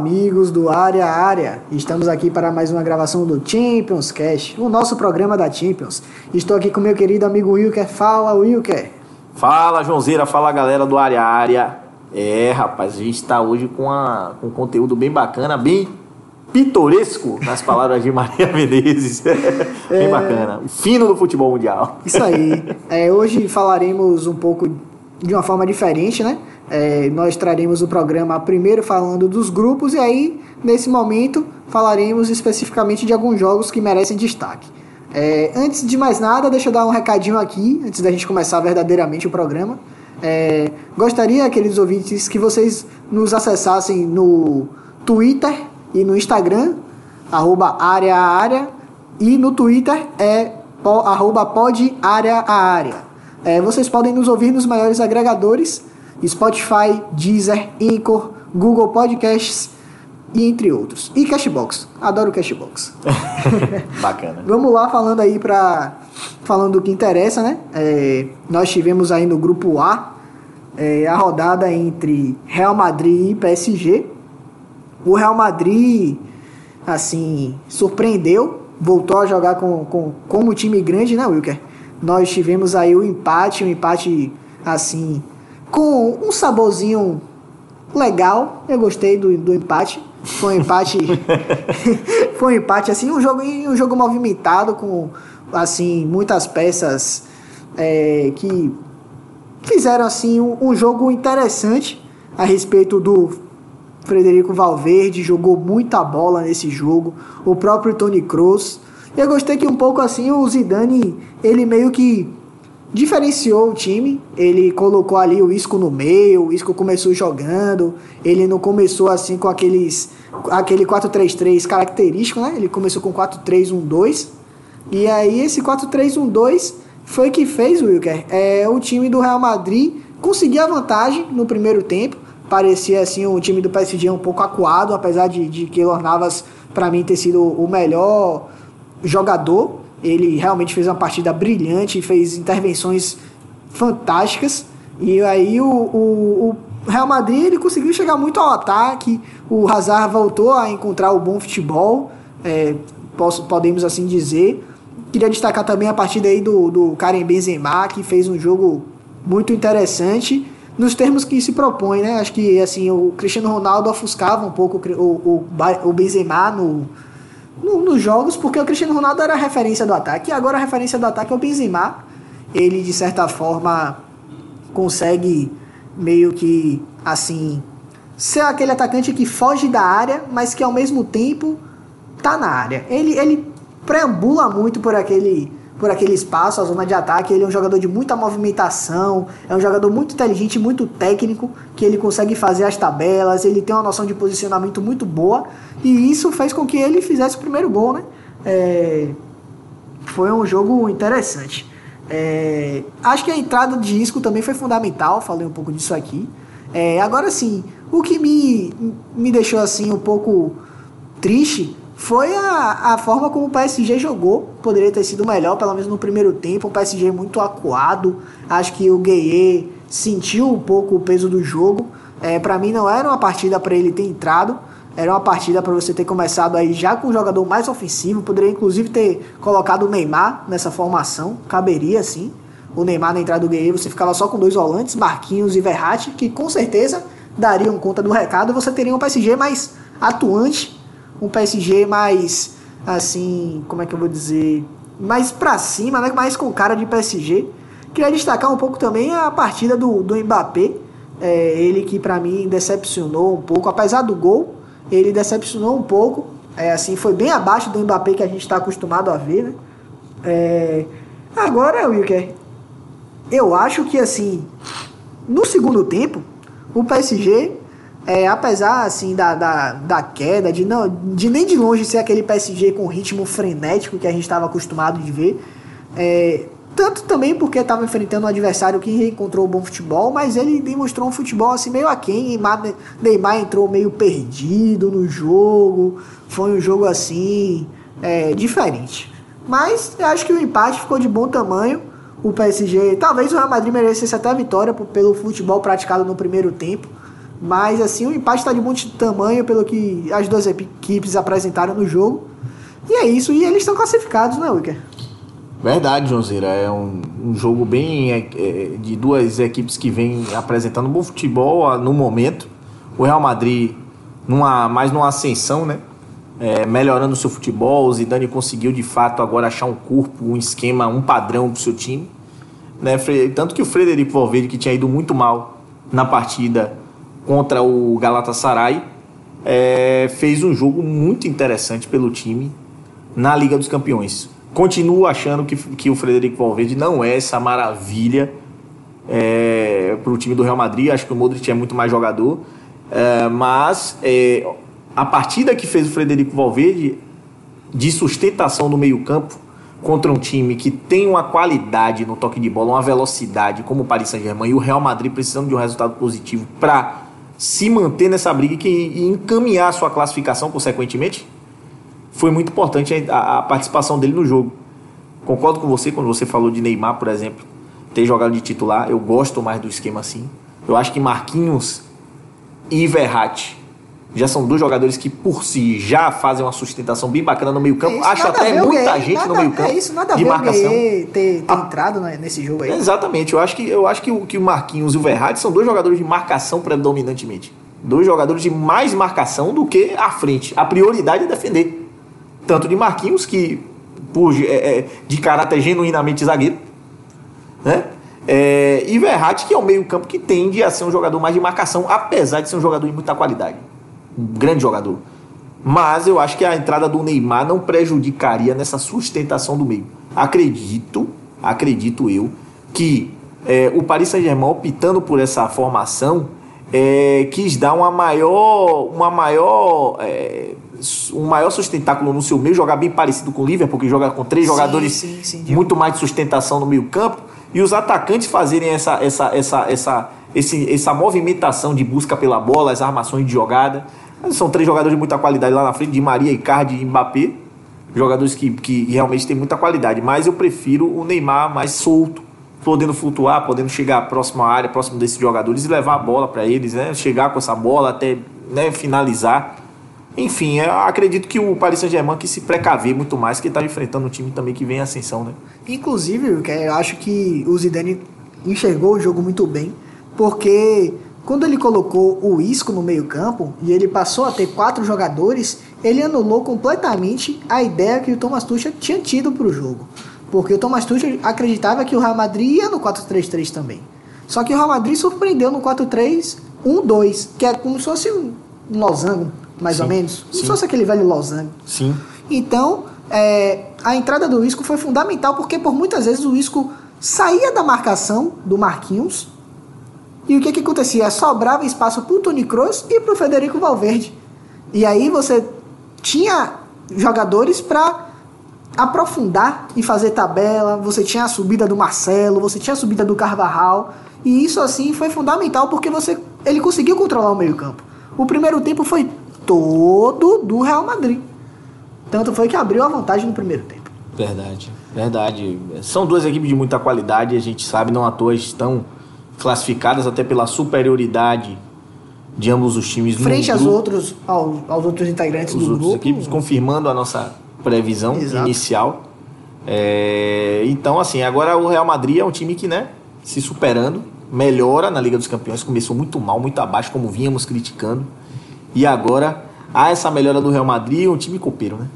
Amigos do Área a Área. Estamos aqui para mais uma gravação do Champions Cash, o nosso programa da Champions. Estou aqui com meu querido amigo Wilker. Fala, Wilker. Fala, Joãozeira. Fala, galera do Área a Área. É, rapaz, a gente está hoje com, a, com um conteúdo bem bacana, bem pitoresco, nas palavras de Maria Menezes. bem É. bacana. O fino do futebol mundial. Isso aí. É, hoje falaremos um pouco de uma forma diferente, né? É, nós traremos o programa primeiro falando dos grupos e aí, nesse momento, falaremos especificamente de alguns jogos que merecem destaque. É, antes de mais nada, deixa eu dar um recadinho aqui, antes da gente começar verdadeiramente o programa. É, gostaria, queridos ouvintes, que vocês nos acessassem no Twitter e no Instagram, arroba área a área, e no Twitter é arroba pod área a área. É, vocês podem nos ouvir nos maiores agregadores, Spotify, Deezer, Anchor, Google Podcasts e entre outros. E Cashbox. Adoro Cashbox. Bacana. Vamos lá falando aí para falando do que interessa, né? É, nós tivemos aí no grupo A é, a rodada entre Real Madrid e PSG. O Real Madrid, assim, surpreendeu, voltou a jogar com, com, como time grande, né, Wilker? Nós tivemos aí o empate, um empate, assim, com um saborzinho legal. Eu gostei do, do empate. Foi um empate. foi um empate, assim, um jogo, um jogo movimentado, com, assim, muitas peças é, que fizeram, assim, um, um jogo interessante a respeito do Frederico Valverde jogou muita bola nesse jogo, o próprio Tony Kroos. Eu gostei que um pouco assim o Zidane, ele meio que diferenciou o time, ele colocou ali o Isco no meio, o Isco começou jogando, ele não começou assim com aqueles aquele 4-3-3 característico, né? Ele começou com 4-3-1-2. E aí esse 4-3-1-2 foi que fez o Wilker. É, o time do Real Madrid conseguir a vantagem no primeiro tempo. Parecia assim o time do PSG um pouco acuado, apesar de, de Keylor Navas para mim ter sido o melhor jogador. Ele realmente fez uma partida brilhante, fez intervenções fantásticas. E aí o, o, o Real Madrid ele conseguiu chegar muito ao ataque. O Hazard voltou a encontrar o bom futebol, é, posso, podemos assim dizer. Queria destacar também a partida aí do, do Karim Benzema, que fez um jogo muito interessante nos termos que se propõe, né? Acho que assim o Cristiano Ronaldo ofuscava um pouco o, o, o Benzema no, no, nos jogos, porque o Cristiano Ronaldo era a referência do ataque, e agora a referência do ataque é o Benzema. Ele, de certa forma, consegue meio que, assim, ser aquele atacante que foge da área, mas que ao mesmo tempo tá na área. Ele, ele preambula muito por aquele por aquele espaço, a zona de ataque. Ele é um jogador de muita movimentação, é um jogador muito inteligente, muito técnico, que ele consegue fazer as tabelas, ele tem uma noção de posicionamento muito boa, e isso fez com que ele fizesse o primeiro gol, né? É, foi um jogo interessante. É, acho que a entrada de Isco também foi fundamental, falei um pouco disso aqui. É, agora sim, o que me, me deixou assim um pouco triste foi a, a forma como o PSG jogou. Poderia ter sido melhor, pelo menos no primeiro tempo. O PSG muito acuado. Acho que o Gueye sentiu um pouco o peso do jogo. É, para mim não era uma partida para ele ter entrado. Era uma partida para você ter começado aí já com um jogador mais ofensivo. Poderia inclusive ter colocado o Neymar nessa formação. Caberia sim. O Neymar na entrada do Gueye, você ficava só com dois volantes, Marquinhos e Verratti, que com certeza dariam conta do recado. Você teria um PSG mais atuante um PSG mais assim, como é que eu vou dizer, mais pra cima, né? mais com cara de PSG. Queria destacar um pouco também a partida do, do Mbappé, é, ele que para mim decepcionou um pouco, apesar do gol, ele decepcionou um pouco, é, assim, foi bem abaixo do Mbappé que a gente está acostumado a ver, né? É, agora, Wilker, eu acho que assim, no segundo tempo, o PSG é, apesar assim da, da, da queda, de, não, de nem de longe ser aquele PSG com ritmo frenético que a gente estava acostumado de ver, é, tanto também porque estava enfrentando um adversário que encontrou bom futebol, mas ele demonstrou um futebol assim meio aquém, Neymar, Neymar entrou meio perdido no jogo, foi um jogo assim é, diferente. Mas eu acho que o empate ficou de bom tamanho. O PSG, talvez o Real Madrid merecesse até a vitória pelo futebol praticado no primeiro tempo Mas assim, o empate está de bom tamanho pelo que as duas equipes apresentaram no jogo. E é isso, e eles estão classificados, né, Wicker? Verdade, Joãozeira. É um, um jogo bem é, é, de duas equipes que vêm apresentando bom futebol no momento. O Real Madrid numa, mais numa ascensão, né? É, melhorando o seu futebol. O Zidane conseguiu de fato agora achar um corpo, um esquema, um padrão para o seu time. Né? Tanto que o Frederico Valverde, que tinha ido muito mal na partida contra o Galatasaray, é, fez um jogo muito interessante pelo time na Liga dos Campeões. Continuo achando que, que o Frederico Valverde não é essa maravilha é, para o time do Real Madrid. Acho que o Modric é muito mais jogador. É, mas é, a partida que fez o Frederico Valverde de sustentação no meio-campo contra um time que tem uma qualidade no toque de bola, uma velocidade como o Paris Saint-Germain e o Real Madrid precisando de um resultado positivo para se manter nessa briga e encaminhar a sua classificação consequentemente, foi muito importante a, participação dele no jogo. Concordo com você quando você falou de Neymar, por exemplo, ter jogado de titular. Eu gosto mais do esquema assim. Eu acho que Marquinhos e Verratti já são dois jogadores que por si já fazem uma sustentação bem bacana no meio campo. É Acho até muita gente nada, no meio campo é isso, nada de marcação. Ter, ter ah, entrado nesse jogo aí. Exatamente. Eu acho que eu acho que o, que o Marquinhos e o Verratti são dois jogadores de marcação predominantemente. Dois jogadores de mais marcação do que à frente. A prioridade é defender. Tanto de Marquinhos, que por, é, é, de caráter genuinamente zagueiro, né? É, e Verratti, que é o meio-campo que tende a ser um jogador mais de marcação, apesar de ser um jogador de muita qualidade. Um grande jogador. Mas eu acho que a entrada do Neymar não prejudicaria nessa sustentação do meio. Acredito, acredito eu, que é, o Paris Saint-Germain optando por essa formação é, quis dar uma maior, uma maior é, um maior sustentáculo no seu meio, jogar bem parecido com o Liverpool, que joga com três sim, jogadores sim, sim, muito mais de sustentação no meio campo, e os atacantes fazerem essa, essa, essa, essa, esse, essa movimentação de busca pela bola, as armações de jogada. São três jogadores de muita qualidade lá na frente, de Maria, Icardi e Mbappé. Jogadores que, que realmente têm muita qualidade. Mas eu prefiro o Neymar mais solto, podendo flutuar, podendo chegar próximo à área, próximo desses jogadores e levar a bola para eles, né? Chegar com essa bola até né, finalizar. Enfim, eu acredito que o Paris Saint-Germain que se precaver muito mais, que está enfrentando um time também que vem em ascensão, né? Inclusive, eu acho que o Zidane enxergou o jogo muito bem, porque quando ele colocou o Isco no meio-campo e ele passou a ter quatro jogadores, ele anulou completamente a ideia que o Thomas Tuchel tinha tido para o jogo. Porque o Thomas Tuchel acreditava que o Real Madrid ia no 4-3-3 também. Só que o Real Madrid surpreendeu no 4-3-1-2, que é como se fosse um losango mais sim, ou menos. Como se fosse aquele velho losango. Sim. Então, é, a entrada do Isco foi fundamental porque por muitas vezes o Isco saía da marcação do Marquinhos e o que, que acontecia? Sobrava espaço para o Tony Kroos e para o Federico Valverde. E aí você tinha jogadores para aprofundar e fazer tabela, você tinha a subida do Marcelo, você tinha a subida do Carvajal, e isso assim foi fundamental porque você ele conseguiu controlar o meio-campo. O primeiro tempo foi todo do Real Madrid. Tanto foi que abriu a vantagem no primeiro tempo. Verdade, verdade. São duas equipes de muita qualidade, a gente sabe, não à toa estão classificadas até pela superioridade de ambos os times frente aos outros aos, aos, outros integrantes os do outros grupo equipes confirmando a nossa previsão Exato. inicial é, então assim agora o Real Madrid é um time que né se superando melhora na Liga dos Campeões começou muito mal muito abaixo como vínhamos criticando e agora há essa melhora do Real Madrid um time copeiro né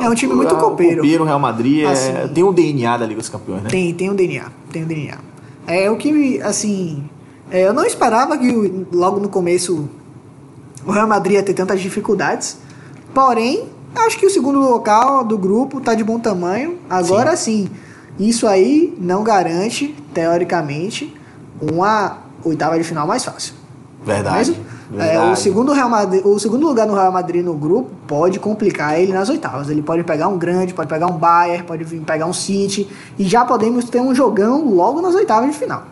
é um time muito copeiro. Copeiro, Real Madrid é, assim, tem o DNA da Liga dos Campeões, né? Tem, tem o DNA, tem o DNA. É o que, assim, é, eu não esperava que logo no começo o Real Madrid ia ter tantas dificuldades. Porém, acho que o segundo local do grupo está de bom tamanho. Agora sim. sim, isso aí não garante, teoricamente, uma oitava de final mais fácil. Verdade. É, o, segundo Real Madrid, o segundo lugar no Real Madrid no grupo pode complicar ele nas oitavas. Ele pode pegar um grande, pode pegar um Bayern, pode vir pegar um City. E já podemos ter um jogão logo nas oitavas de final.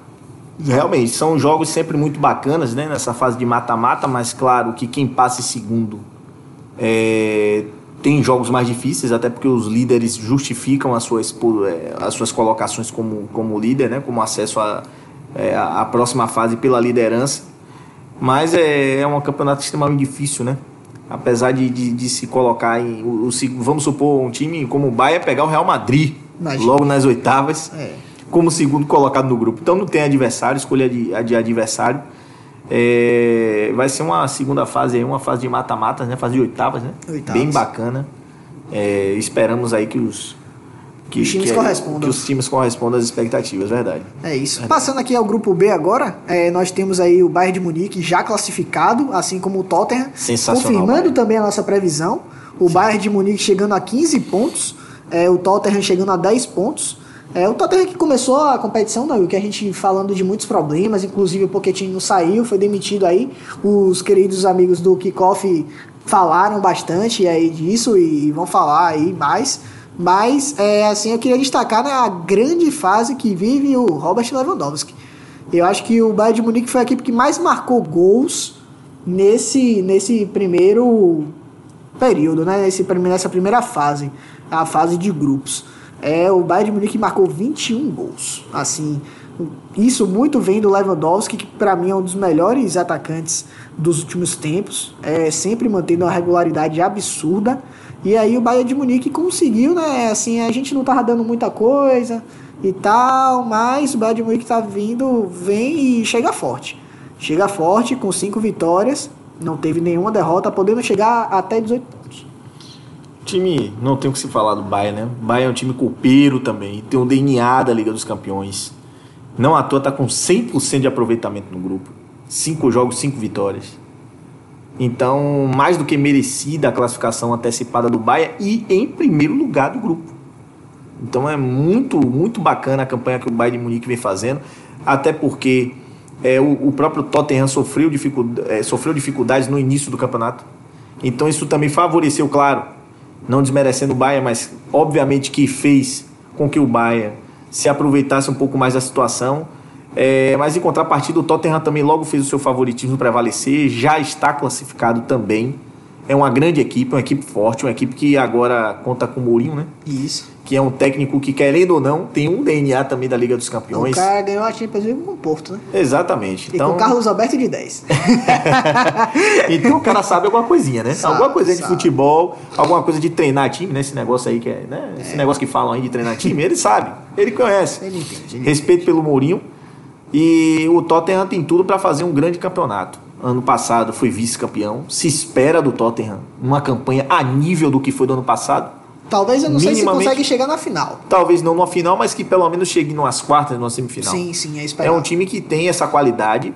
Realmente, são jogos sempre muito bacanas né, nessa fase de mata-mata, mas claro que quem passa em segundo é, tem jogos mais difíceis, até porque os líderes justificam as suas, é, as suas colocações como, como líder, né, como acesso à é, a próxima fase pela liderança. Mas é, é um campeonato extremamente difícil, né? Apesar de, de, de se colocar em. O, o, vamos supor, um time como o Bahia pegar o Real Madrid Imagina. logo nas oitavas, é. como segundo colocado no grupo. Então não tem adversário, escolha de, de adversário. É, vai ser uma segunda fase aí, uma fase de mata-mata, né? Fase de oitavas, né? Oitavas. Bem bacana. É, esperamos aí que os que, os times que, correspondam. Que os times correspondam às expectativas, verdade. É isso. Verdade. Passando aqui ao grupo B agora, é, nós temos aí o Bayern de Munique já classificado, assim como o Tottenham. Sensacional. Confirmando Bayern. também a nossa previsão. O Sim. Bayern de Munique chegando a 15 pontos, é, o Tottenham chegando a 10 pontos. É, o Tottenham que começou a competição, né, que a gente falando de muitos problemas, inclusive o Pochettino saiu, foi demitido aí. Os queridos amigos do Kickoff falaram bastante aí disso e vão falar aí mais. Mas, é, assim, eu queria destacar né, a grande fase que vive o Robert Lewandowski. Eu acho que o Bayern de Munique foi a equipe que mais marcou gols nesse, nesse primeiro período, né? Nesse, nessa primeira fase, a fase de grupos. É, o Bayern de Munique marcou 21 gols. Assim, isso muito vem do Lewandowski, que para mim é um dos melhores atacantes dos últimos tempos, é sempre mantendo uma regularidade absurda. E aí o Bayern de Munique conseguiu, né? Assim, a gente não tava dando muita coisa e tal, mas o Bayern de Munique tá vindo, vem e chega forte. Chega forte com cinco vitórias, não teve nenhuma derrota, podendo chegar até 18 pontos. Time, não tem o que se falar do Bayern, né? O Bayern é um time copeiro também, tem um DNA da Liga dos Campeões. Não à toa tá com 100% de aproveitamento no grupo. Cinco jogos, cinco vitórias. Então, mais do que merecida a classificação antecipada do Bahia e em primeiro lugar do grupo. Então é muito, muito bacana a campanha que o Bayern de Munique vem fazendo, até porque é, o, o próprio Tottenham sofreu, é, sofreu dificuldades no início do campeonato. Então isso também favoreceu, claro, não desmerecendo o Bayern, mas obviamente que fez com que o Bayern se aproveitasse um pouco mais da situação é, mas em contrapartida, o Tottenham também logo fez o seu favoritismo prevalecer, já está classificado também. É uma grande equipe, uma equipe forte, uma equipe que agora conta com o Mourinho, né? Isso. Que é um técnico que, querendo ou não, tem um DNA também da Liga dos Campeões. O cara ganhou a Champions League com o Porto, né? Exatamente. E então... com o Carlos Alberto de 10. então o cara sabe alguma coisinha, né? Sabe, alguma coisa de futebol, alguma coisa de treinar time, né? Esse negócio aí que é, né? Esse é. negócio que falam aí de treinar time, ele sabe, ele conhece. Ele entende. Ele Respeito pelo Mourinho. E o Tottenham tem tudo para fazer um grande campeonato. Ano passado foi vice-campeão. Se espera do Tottenham uma campanha a nível do que foi do ano passado. Talvez eu não sei se consegue chegar na final. Talvez não na final, mas que pelo menos chegue nas quartas, numa semifinal. Sim, sim, é esperado. É um time que tem essa qualidade.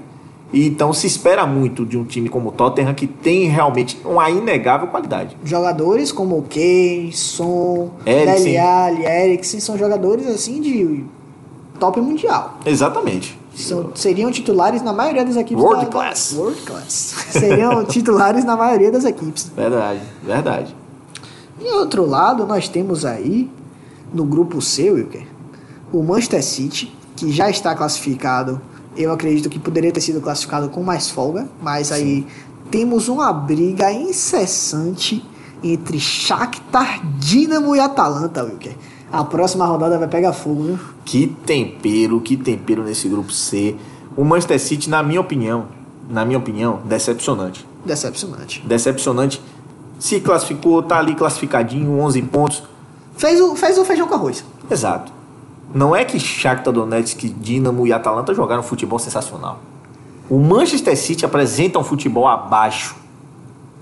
E então se espera muito de um time como o Tottenham que tem realmente uma inegável qualidade. Jogadores como o Kane, Son, Dele Alli, Eriksen são jogadores assim de top mundial. Exatamente. São, seriam titulares na maioria das equipes. World da, class. Da, world class. seriam titulares na maioria das equipes. Verdade, verdade. Em outro lado, nós temos aí, no grupo C, Wilker, o Manchester City, que já está classificado. Eu acredito que poderia ter sido classificado com mais folga, mas Sim. aí temos uma briga incessante entre Shakhtar, Dinamo e Atalanta, Wilker. A próxima rodada vai pegar fogo, viu? Que tempero, que tempero nesse grupo C. O Manchester City, na minha opinião, na minha opinião, decepcionante. Decepcionante. Decepcionante. Se classificou, tá ali classificadinho, 11 pontos. Fez o, fez o feijão com arroz. Exato. Não é que Shakhtar Donetsk, Dinamo e Atalanta jogaram futebol sensacional. O Manchester City apresenta um futebol abaixo.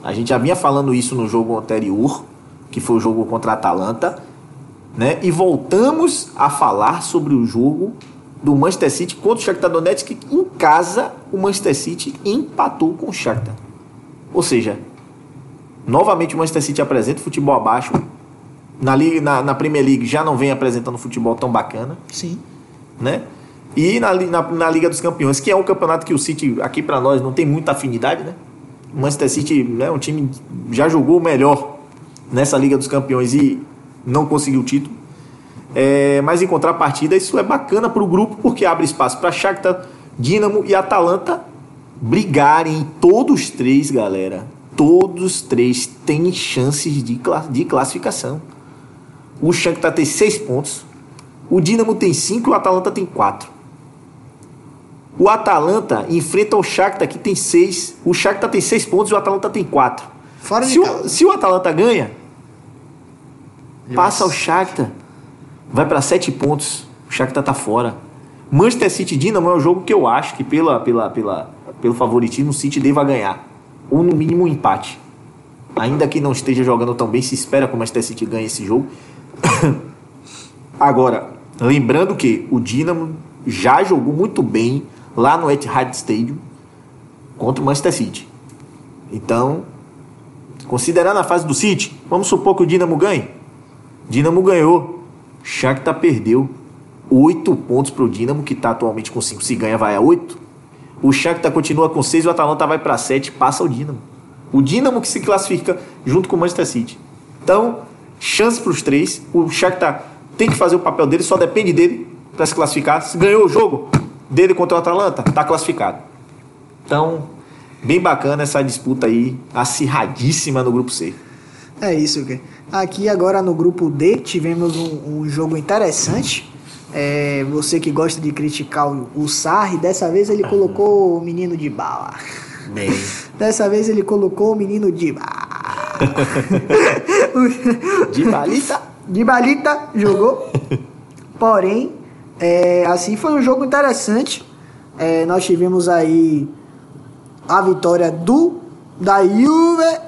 A gente já vinha falando isso no jogo anterior, que foi o jogo contra a Atalanta né? E voltamos a falar sobre o jogo do Manchester City contra o Shakhtar Donetsk em casa o Manchester City empatou com o Shakhtar. Ou seja, novamente o Manchester City apresenta futebol abaixo. Na, Liga, na, na Premier League já não vem apresentando futebol tão bacana. Sim. Né? E na, na, na Liga dos Campeões, que é um campeonato que o City, aqui para nós, não tem muita afinidade, né? O Manchester City é né, um time já jogou melhor nessa Liga dos Campeões e não conseguiu o título. É, mas em contrapartida, isso é bacana para o grupo porque abre espaço para Shakhtar, Dinamo e Atalanta brigarem. Todos três, galera, todos três têm chances de, de classificação. O Shakhtar tem seis pontos, o Dinamo tem cinco e o Atalanta tem quatro. O Atalanta enfrenta o Shakhtar que tem seis. O Shakhtar tem seis pontos e o Atalanta tem quatro. Fora Se o, se o Atalanta ganha, passa o Shakhtar, vai para sete pontos. O Shakhtar tá fora. Manchester City Dinamo é um jogo que eu acho que pela, pela, pela, pelo favoritismo o City deva ganhar. Ou no mínimo um empate. Ainda que não esteja jogando tão bem, se espera que o Manchester City ganhe esse jogo. Agora, lembrando que o Dinamo já jogou muito bem lá no Etihad Stadium contra o Manchester City. Então, considerando a fase do City, vamos supor que o Dinamo ganhe. Dinamo ganhou. Shakhtar perdeu. Oito pontos para o Dinamo, que está atualmente com cinco. Se ganha, vai a oito. O Shakhtar continua com seis, o Atalanta vai para sete, passa o Dinamo. O Dinamo que se classifica junto com o Manchester City. Então, chance para os três. O Shakhtar tem que fazer o papel dele, só depende dele para se classificar. Se ganhou o jogo dele contra o Atalanta, está classificado. Então, bem bacana essa disputa aí, acirradíssima no grupo C. É isso, que Aqui agora no grupo D tivemos um, um jogo interessante. É, você que gosta de criticar o, o Sarri, dessa vez ele colocou o menino de bala. Bem. Dessa vez ele colocou o menino de bala. De balita. de balita jogou. Porém, é, assim foi um jogo interessante. É, nós tivemos aí a vitória do da Juve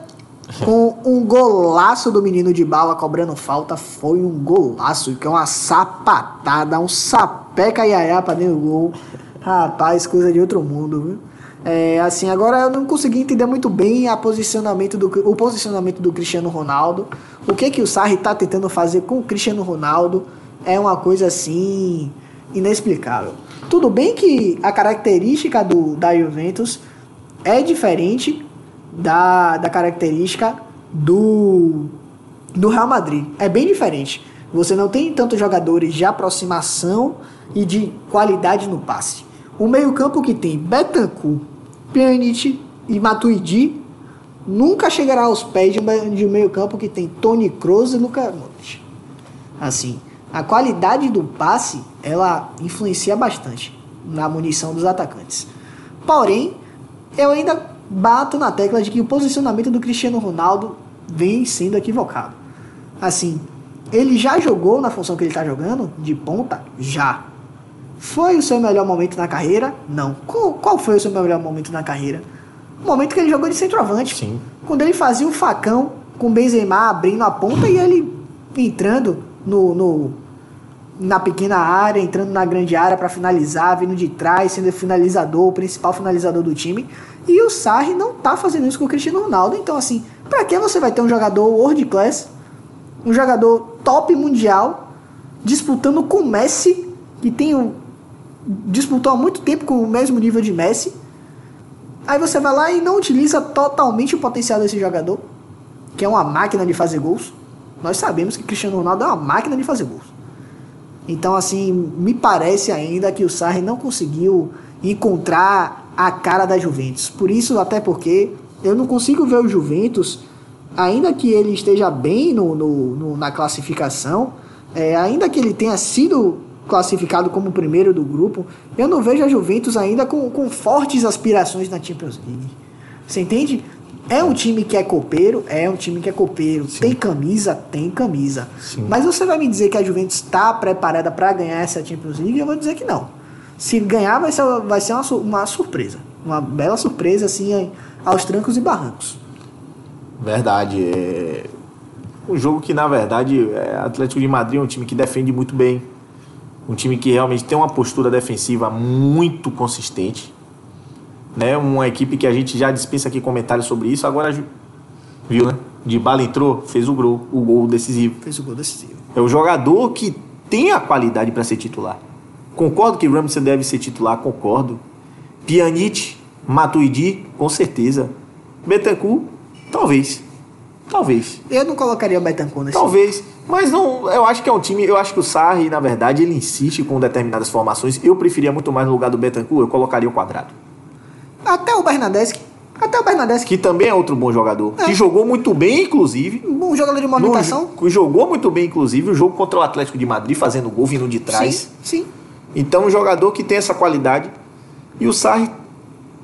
com um golaço do menino de bala cobrando falta. Foi um golaço, que é uma sapatada, um sapeca iaiá pra dentro do gol. Rapaz, coisa de outro mundo, viu? É, assim, agora eu não consegui entender muito bem a posicionamento do, o posicionamento do Cristiano Ronaldo. O que que o Sarri tá tentando fazer com o Cristiano Ronaldo é uma coisa assim inexplicável. Tudo bem que a característica do, da Juventus é diferente da, da característica do, do Real Madrid. É bem diferente. Você não tem tantos jogadores de aproximação e de qualidade no passe. O meio-campo que tem Betancourt, Pjanic e Matuidi nunca chegará aos pés de um, meio-campo que tem Toni Kroos e Luka Modric. Assim, a qualidade do passe, ela influencia bastante na munição dos atacantes. Porém, eu ainda bato na tecla de que o posicionamento do Cristiano Ronaldo vem sendo equivocado. Assim, ele já jogou na função que ele está jogando, de ponta? Já. Foi o seu melhor momento na carreira? Não. Qual, qual foi o seu melhor momento na carreira? O momento que ele jogou de centroavante. Sim. Quando ele fazia o facão com o Benzema abrindo a ponta e ele entrando no, no- na pequena área, entrando na grande área para finalizar, vindo de trás, sendo finalizador, o principal finalizador do time. E o Sarri não tá fazendo isso com o Cristiano Ronaldo. Então, assim, para que você vai ter um jogador world class, um jogador top mundial, disputando com o Messi, que tem um, disputou há muito tempo com o mesmo nível de Messi. Aí você vai lá e não utiliza totalmente o potencial desse jogador, que é uma máquina de fazer gols. Nós sabemos que Cristiano Ronaldo é uma máquina de fazer gols. Então, assim, me parece ainda que o Sarri não conseguiu encontrar a cara da Juventus. Por isso, até porque eu não consigo ver o Juventus, ainda que ele esteja bem no, no- no- na classificação, é, ainda que ele tenha sido classificado como primeiro do grupo, eu não vejo a Juventus ainda com, com fortes aspirações na Champions League. Você entende? É um time que é copeiro, é um time que é copeiro. Tem camisa, tem camisa. Sim. Mas você vai me dizer que a Juventus está preparada para ganhar essa Champions League? Eu vou dizer que não. Se ganhar, vai ser, vai ser uma, uma surpresa. Uma bela surpresa, assim, aos trancos e barrancos. Verdade. É... Um jogo que, na verdade, é... Atlético de Madrid é um time que defende muito bem. Um time que realmente tem uma postura defensiva muito consistente. Né? Uma equipe que a gente já dispensa aqui comentários sobre isso. Agora, viu, né? De bala entrou, fez o gol, o gol decisivo. Fez o gol decisivo. É o jogador que tem a qualidade para ser titular. Concordo que Ramsey deve ser titular, concordo. Pjanic, Matuidi, com certeza. Betancourt, talvez. Talvez. Eu não colocaria o Betancourt nesse Talvez. Mas não, eu acho que é um time, eu acho que o Sarri, na verdade, ele insiste com determinadas formações. Eu preferia muito mais no lugar do Betancourt, eu colocaria o quadrado. Até o Bernadeschi. Até o Bernadeschi. Que também é outro bom jogador. É. Que jogou muito bem, inclusive. Um bom jogador de movimentação. No- jogou muito bem, inclusive, o jogo contra o Atlético de Madrid, fazendo gol vindo de trás. Sim, sim. Então, um jogador que tem essa qualidade. E o Sarri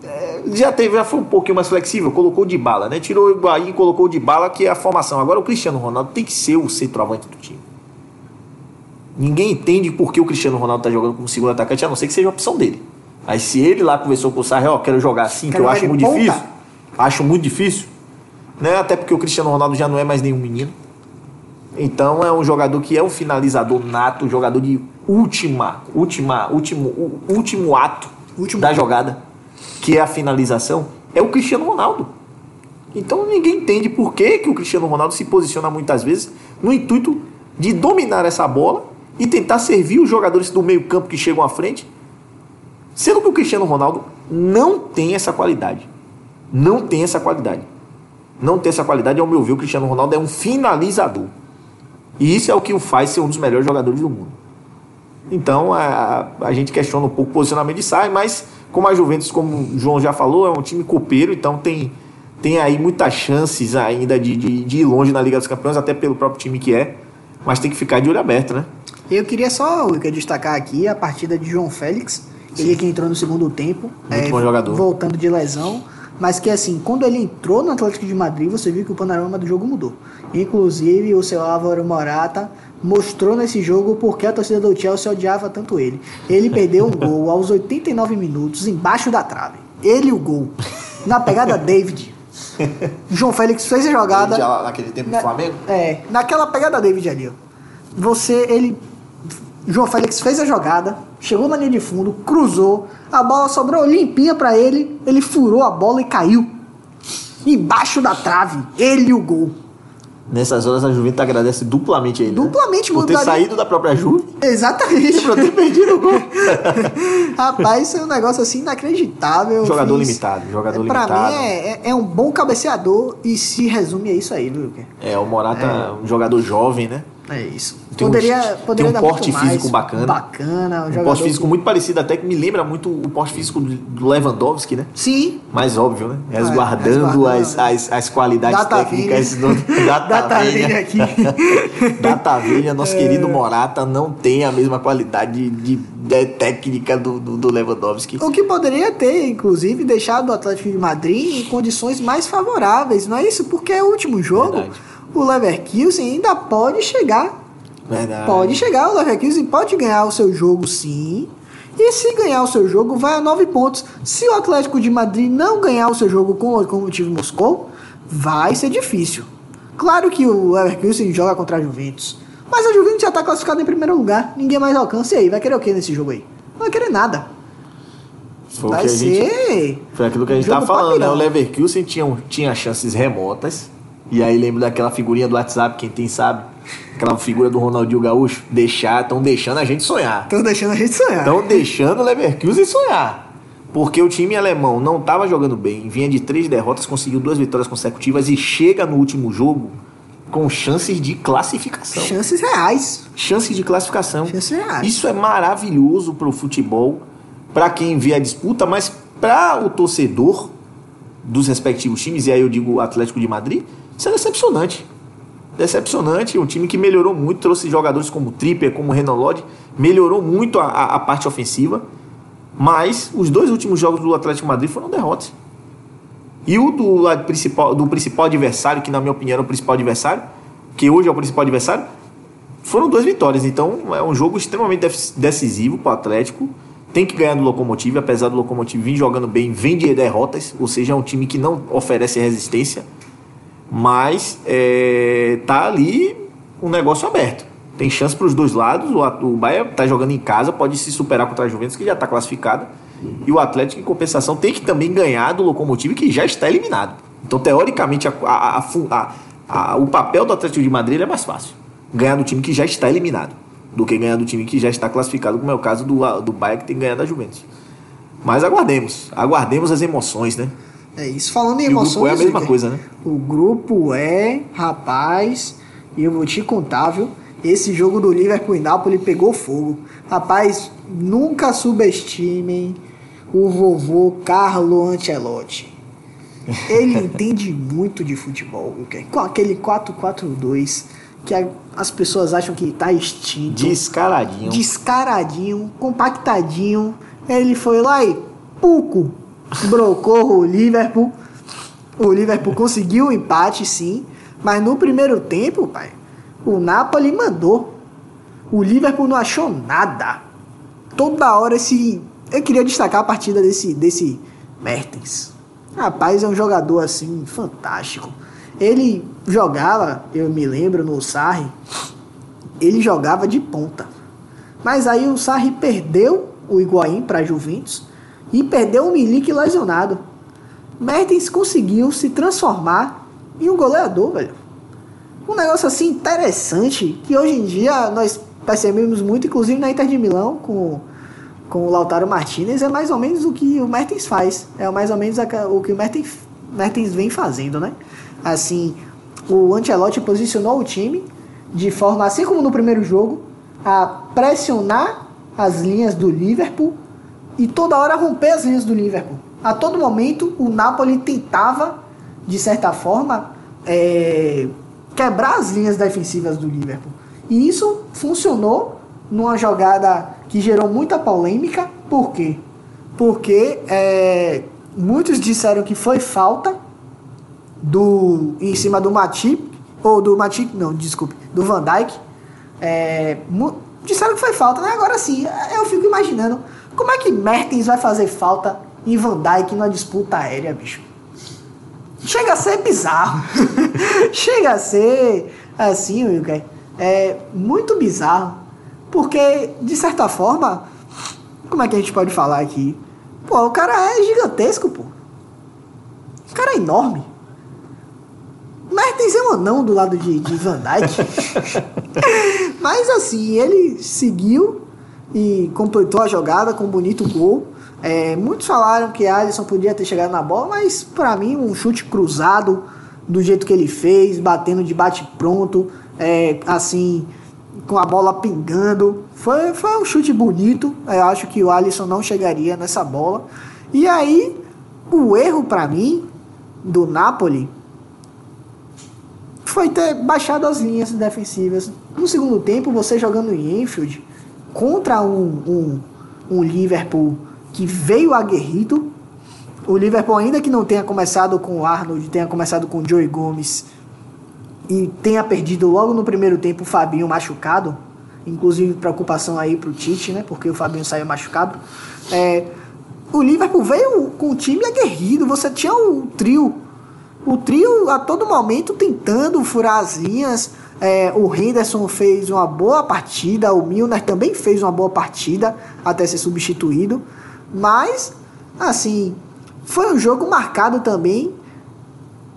é, já teve, já foi um pouquinho mais flexível, colocou de bala, né? Tirou o Higuaín e colocou de bala, que é a formação. Agora o Cristiano Ronaldo tem que ser o centroavante do time. Ninguém entende por que o Cristiano Ronaldo está jogando como segundo atacante, a não ser que seja a opção dele. Aí se ele lá conversou com o Sarri, ó, quero jogar assim, que eu acho muito ponta. difícil. Acho muito difícil. Né? Até porque o Cristiano Ronaldo já não é mais nenhum menino. Então é um jogador que é um finalizador nato, um jogador de última, última, último, último ato Último da jogada, que é a finalização, é o Cristiano Ronaldo. Então ninguém entende por que, que o Cristiano Ronaldo se posiciona muitas vezes no intuito de dominar essa bola e tentar servir os jogadores do meio-campo que chegam à frente, sendo que o Cristiano Ronaldo não tem essa qualidade. Não tem essa qualidade. Não tem essa qualidade, ao meu ver, o Cristiano Ronaldo é um finalizador. E isso é o que o faz ser um dos melhores jogadores do mundo. Então a, a gente questiona um pouco o posicionamento de Sarri, mas como a Juventus, como o João já falou, é um time copeiro, então tem, tem aí muitas chances ainda de, de, de ir longe na Liga dos Campeões, até pelo próprio time que é. Mas tem que ficar de olho aberto, né? Eu queria só Wilker, destacar aqui a partida de João Félix. Ele que entrou no segundo tempo. é, Muito bom jogador. Voltando de lesão. Mas que assim, quando ele entrou no Atlético de Madrid, você viu que o panorama do jogo mudou. Inclusive, o seu Álvaro Morata mostrou nesse jogo porque a torcida do Chelsea odiava tanto ele. Ele perdeu um gol aos 89 minutos, embaixo da trave. Ele o gol. Na pegada David. João Félix fez a jogada. naquele tempo Na- É, naquela pegada David ali, ó. Você, ele. João Félix fez a jogada, chegou na linha de fundo, cruzou, a bola sobrou limpinha pra ele, ele furou a bola e caiu. Embaixo da trave, ele e o gol. Nessas horas a Juventus agradece duplamente a ele. né? Duplamente, Por ter mudaria- saído da própria Juve Exatamente. por ter perdido o gol. Rapaz, isso é um negócio assim inacreditável. Jogador fiz- limitado, jogador pra limitado. mim é, é- é um bom cabeceador e se resume a isso aí, viu? É, o Morata é um jogador jovem, né? É isso. Tem um- poderia poderia tem um porte muito mais. físico bacana. Bacana. Um, Um porte físico que- muito parecido, até que me lembra muito o porte físico do- do Lewandowski, né? Sim. Mais óbvio, né? Resguardando, resguardando, as, né? as, as qualidades Data técnicas Vini. do Data Data Vini Vini. aqui. Data Vini, É. nosso querido Morata, não tem a mesma qualidade de, de técnica do, do, do Lewandowski. O que poderia ter, inclusive, deixado o Atlético de Madrid em condições mais favoráveis, não é isso? Porque é o último jogo, Verdade. O Leverkusen ainda pode chegar. Verdade. Pode chegar, o Leverkusen pode ganhar o seu jogo sim. E se ganhar o seu jogo, vai a nove pontos. Se o Atlético de Madrid não ganhar o seu jogo com o Lokomotiv Moscou, vai ser difícil. Claro que o Leverkusen joga contra a Juventus. Mas a Juventus já está classificada em primeiro lugar. Ninguém mais alcança. E aí, vai querer o que nesse jogo aí? Não vai querer nada. Foi, vai que a gente, ser. foi aquilo que a gente jogo tava falando, né? papirão. O Leverkusen tinha, tinha chances remotas. E aí lembro daquela figurinha do WhatsApp, quem tem sabe. Aquela figura do Ronaldinho Gaúcho. Deixar, estão deixando a gente sonhar. Estão deixando a gente sonhar. Estão deixando o Leverkusen sonhar. Porque o time alemão não estava jogando bem, vinha de três derrotas, conseguiu duas vitórias consecutivas e chega no último jogo com chances de classificação. Chances reais. Chances de classificação. Chances reais. Isso é maravilhoso para o futebol, para quem vê a disputa, mas para o torcedor dos respectivos times, e aí eu digo o Atlético de Madrid, isso é decepcionante. Decepcionante, um time que melhorou muito, trouxe jogadores como Tripper, como Renan Lodge, melhorou muito a, a- a parte ofensiva, mas os dois últimos jogos do Atlético Madrid foram derrotas. E o do, a principal, do principal adversário, que na minha opinião era o principal adversário, que hoje é o principal adversário, foram duas vitórias. Então é um jogo extremamente decisivo para o Atlético. Tem que ganhar do Locomotive, apesar do Locomotive vir jogando bem, vem de derrotas, ou seja, é um time que não oferece resistência, mas é, tá ali um negócio aberto. Tem chance para os dois lados. O, o Bahia está jogando em casa, pode se superar contra a Juventus, que já está classificada. E o Atlético, em compensação, tem que também ganhar do Locomotive, que já está eliminado. Então, teoricamente, a- a- a- o papel do Atlético de Madrid é mais fácil. Ganhar do time que já está eliminado, do que ganhar do time que já está classificado, como é o caso do, do Bahia, que tem que ganhar da Juventus. Mas aguardemos, aguardemos as emoções, né? É isso. Falando em E o emoções. grupo é a mesma Wilker, coisa, né? O grupo é, rapaz, e eu vou te contar, viu? Esse jogo do Liverpool e Napoli pegou fogo. Rapaz, nunca subestimem o vovô Carlo Ancelotti. Ele entende muito de futebol, Wilker. Com aquele 4-4-2 que as pessoas acham que tá extinto Descaradinho. descaradinho, compactadinho. Ele foi lá e pouco brocou o Liverpool. O Liverpool conseguiu o empate, sim, mas no primeiro tempo, pai, o Napoli mandou. O Liverpool não achou nada. Toda hora esse. Eu queria destacar a partida desse, desse Mertens. Rapaz, é um jogador assim, fantástico. Ele jogava, eu me lembro, no Sarri, ele jogava de ponta. Mas aí o Sarri perdeu o Higuaín para Juventus e perdeu o Milik lesionado. Mertens conseguiu se transformar em um goleador, velho. Um negócio assim interessante que hoje em dia nós percebemos muito, inclusive na Inter de Milão, com, com o Lautaro Martinez, é mais ou menos o que o Mertens faz. É mais ou menos o que o Mertens, Mertens vem fazendo, né? Assim, o Ancelotti posicionou o time de forma, assim como no primeiro jogo, a pressionar as linhas do Liverpool e toda hora romper as linhas do Liverpool. A todo momento, o Napoli tentava, de certa forma, é, quebrar as linhas defensivas do Liverpool. E isso funcionou numa jogada que gerou muita polêmica. Por quê? Porque é, muitos disseram que foi falta do em cima do Matip ou do Matip, não, desculpe, do Van Dijk. É, disseram que foi falta, né? Agora sim, eu fico imaginando como é que Mertens vai fazer falta em Van Dijk numa disputa aérea, bicho. Chega a ser bizarro. Chega a ser assim, Wilker. É muito bizarro. Porque, de certa forma, como é que a gente pode falar aqui? Pô, o cara é gigantesco, pô. O cara é enorme. Mertens é um anão do lado de, de Van Dijk. Mas assim, ele seguiu e completou a jogada com um bonito gol. É, muitos falaram que Alisson podia ter chegado na bola, mas para mim um chute cruzado do jeito que ele fez, batendo de bate pronto, é, assim com a bola pingando, foi, foi um chute bonito. Eu acho que o Alisson não chegaria nessa bola. E aí o erro para mim do Napoli foi ter baixado as linhas defensivas. No segundo tempo, você jogando em Enfield contra um, um, um Liverpool que veio aguerrido, o Liverpool ainda que não tenha começado com o Arnold, tenha começado com o Joey Gomes e tenha perdido logo no primeiro tempo o Fabinho machucado, inclusive preocupação aí pro Tite, né? Porque o Fabinho saiu machucado. É, o Liverpool veio com o time aguerrido, você tinha o trio o trio a todo momento tentando furar as linhas. É, o Henderson fez uma boa partida, o Milner também fez uma boa partida até ser substituído. Mas, assim, foi um jogo marcado também,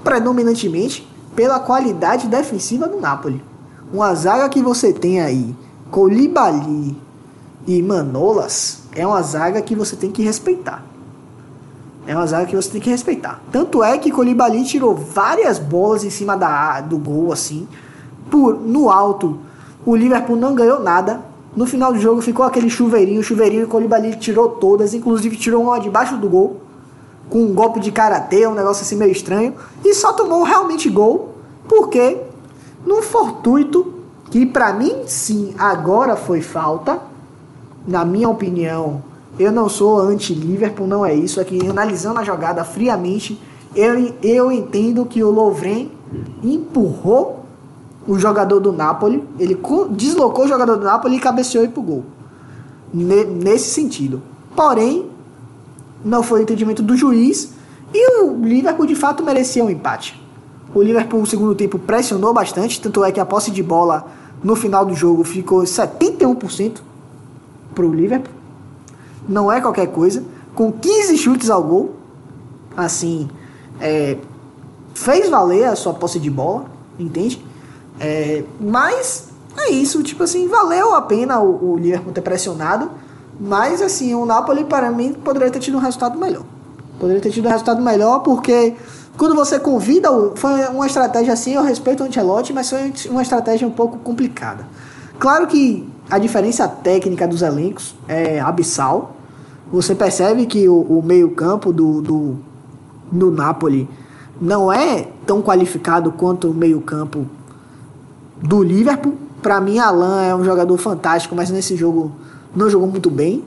predominantemente, pela qualidade defensiva do Napoli. Uma zaga que você tem aí, Colibali e Manolas, é uma zaga que você tem que respeitar. É uma zaga que você tem que respeitar. Tanto é que Colibali tirou várias bolas em cima da, do gol, assim. Por, no alto, o Liverpool não ganhou nada. No final do jogo ficou aquele chuveirinho, chuveirinho, e Colibali tirou todas, inclusive tirou uma debaixo do gol, com um golpe de karatê, um negócio assim meio estranho, e só tomou realmente gol, porque num fortuito, que para mim sim agora foi falta, na minha opinião, eu não sou anti-Liverpool, não é isso. Aqui, é analisando a jogada friamente, eu, eu entendo que o Lovren empurrou o jogador do Napoli, ele deslocou o jogador do Napoli e cabeceou para o gol. Nesse sentido. Porém, não foi o entendimento do juiz e o Liverpool de fato merecia um empate. O Liverpool no segundo tempo pressionou bastante, tanto é que a posse de bola no final do jogo ficou 71% para o Liverpool não é qualquer coisa, com 15 chutes ao gol, assim, é, fez valer a sua posse de bola, entende? É, mas é isso, tipo assim, valeu a pena o, o Liverpool ter pressionado, mas assim, o Napoli para mim poderia ter tido um resultado melhor. Poderia ter tido um resultado melhor porque quando você convida, foi uma estratégia assim, eu respeito o Ancelotti, mas foi uma estratégia um pouco complicada. Claro que a diferença técnica dos elencos é abissal, você percebe que o, o meio-campo do, do, do Napoli não é tão qualificado quanto o meio-campo do Liverpool. Para mim, Alan é um jogador fantástico, mas nesse jogo não jogou muito bem.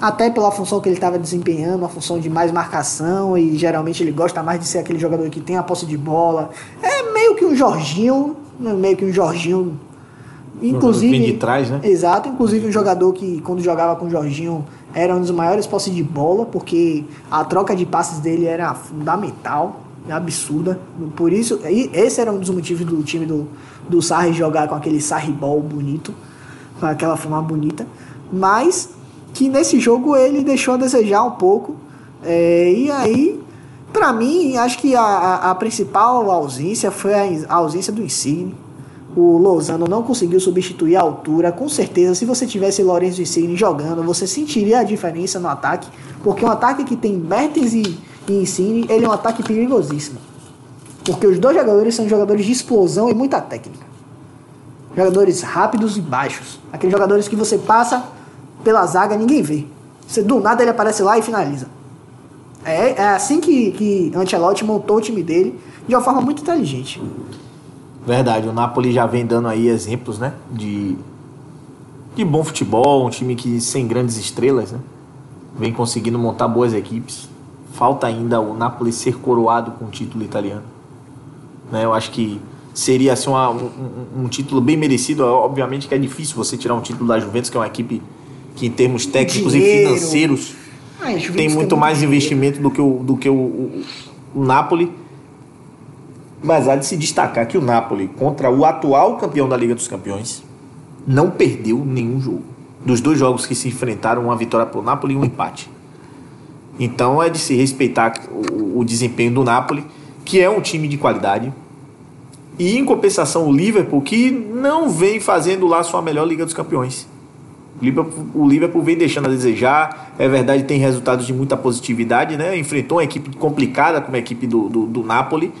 até pela função que ele estava desempenhando, uma função de mais marcação, e geralmente ele gosta mais de ser aquele jogador que tem a posse de bola. É meio que um Jorginho, né, meio que um Jorginho. Inclusive. Vem de trás, né? Exato, inclusive um jogador que quando jogava com o Jorginho era um dos maiores posses de bola, porque a troca de passes dele era fundamental, absurda. Por isso, esse era um dos motivos do time do, do Sarri jogar com aquele Sarri ball bonito, com aquela forma bonita. Mas que nesse jogo ele deixou a desejar um pouco. É, e aí, para mim, acho que a, a, principal ausência foi a, ausência do Insigne. O Lozano não conseguiu substituir a altura. Com certeza, se você tivesse Lourenço Insigne jogando, você sentiria a diferença no ataque. Porque um ataque que tem Mertens e, e Insigne, ele é um ataque perigosíssimo. Porque os dois jogadores são jogadores de explosão e muita técnica. Jogadores rápidos e baixos. Aqueles jogadores que você passa pela zaga, ninguém vê. Você, do nada ele aparece lá e finaliza. É, é assim que, que Ancelotti montou o time dele de uma forma muito inteligente. Verdade, o Napoli já vem dando aí exemplos, né? De, de bom futebol, um time que sem grandes estrelas, né? Vem conseguindo montar boas equipes. Falta ainda o Napoli ser coroado com o título italiano. Né? Eu acho que seria assim, uma, um, um, título bem merecido. Obviamente que é difícil você tirar um título da Juventus, que é uma equipe que em termos técnicos Dinheiro. e financeiros ah, tem muito mais dinheiro. investimento do que o, do que o, o, o Napoli. Mas há de se destacar que o Napoli, contra o atual campeão da Liga dos Campeões, não perdeu nenhum jogo. Dos dois jogos que se enfrentaram, uma vitória para o Napoli e um empate. Então é de se respeitar o, o desempenho do Napoli, que é um time de qualidade. E em compensação, o Liverpool, que não vem fazendo lá sua melhor Liga dos Campeões. O Liverpool vem deixando a desejar. É verdade, tem resultados de muita positividade, né? Enfrentou uma equipe complicada como a equipe do, do, do Napoli.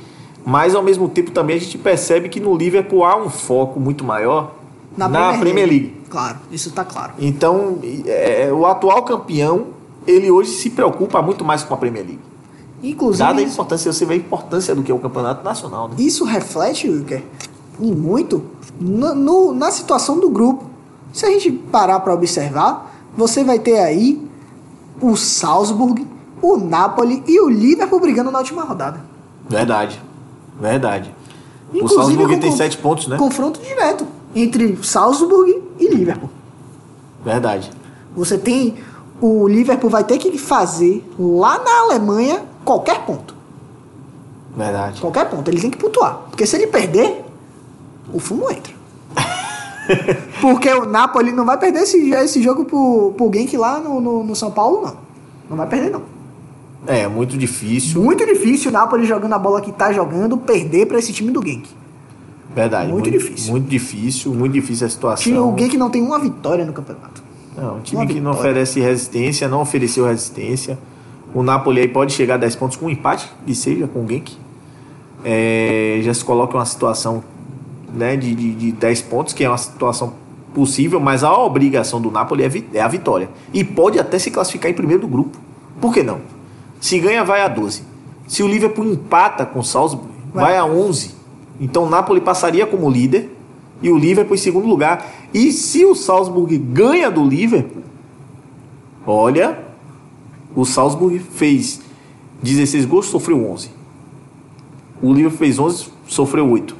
Mas ao mesmo tempo também a gente percebe que no Liverpool há um foco muito maior na, na Premier, Premier League. League. Claro, isso está claro. Então, é, o atual campeão, ele hoje se preocupa muito mais com a Premier League. Inclusive, Dada a importância, você vê a importância do que é o campeonato nacional. Né? Isso reflete, Wilker, e muito, no, no, na situação do grupo. Se a gente parar para observar, você vai ter aí o Salzburg, o Napoli e o Liverpool brigando na última rodada. Verdade. Verdade. Inclusive, o Salzburg tem sete pontos, né? Confronto direto entre Salzburg e Liverpool. Verdade. Você tem. O Liverpool vai ter que fazer lá na Alemanha qualquer ponto. Verdade. Qualquer ponto. Ele tem que pontuar. Porque se ele perder, o fumo entra. Porque o Napoli não vai perder esse, esse jogo pro, pro Genk lá no, no, no, São Paulo, não. Não vai perder, não. É, muito difícil. Muito difícil o Napoli jogando a bola que tá jogando, perder para esse time do Genk. Verdade. Muito, muito, difícil. Muito difícil, muito difícil a situação. O Genk não tem uma vitória no campeonato. Não, um time uma que vitória. não oferece resistência, não ofereceu resistência. O Napoli aí pode chegar a 10 pontos com um empate, que seja, com o Genk. É, já se coloca uma situação né, de, de, de 10 pontos, que é uma situação possível, mas a obrigação do Napoli é, é a vitória. E pode até se classificar em primeiro do grupo. Por que não? Se ganha, vai a 12. Se o Liverpool empata com o Salzburg, vai, vai a 11. Então o Napoli passaria como líder e o Liverpool em segundo lugar. E se o Salzburg ganha do Liverpool, olha, o Salzburg fez 16 gols, sofreu 11. O Liverpool fez 11, sofreu 8.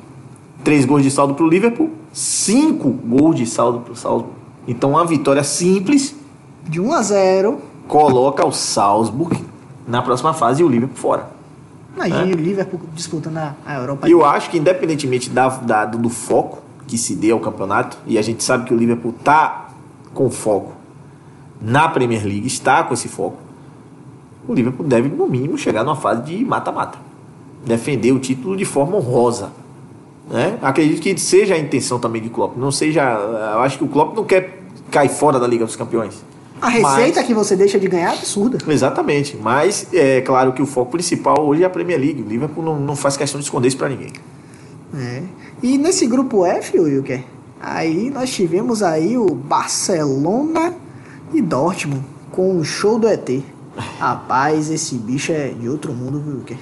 3 gols de saldo para o Liverpool, 5 gols de saldo para o Salzburg. Então, uma vitória simples. De 1 a 0 Coloca o Salzburg na próxima fase e o Liverpool fora. Imagina é. o Liverpool disputando a, a Europa. Eu acho que, independentemente da, da, do foco que se dê ao campeonato, e a gente sabe que o Liverpool está com foco na Premier League, está com esse foco, o Liverpool deve, no mínimo, chegar numa fase de mata-mata. Defender o título de forma honrosa. Né? Acredito que seja a intenção também de Klopp. Não seja. Eu acho que o Klopp não quer cair fora da Liga dos Campeões. A receita mas, que você deixa de ganhar é absurda. Exatamente. Mas é claro que o foco principal hoje é a Premier League. O Liverpool não, não faz questão de esconder isso para ninguém. É. E nesse grupo F, Wilker, aí nós tivemos aí o Barcelona e Dortmund com o show do ET. Rapaz, esse bicho é de outro mundo, Wilker.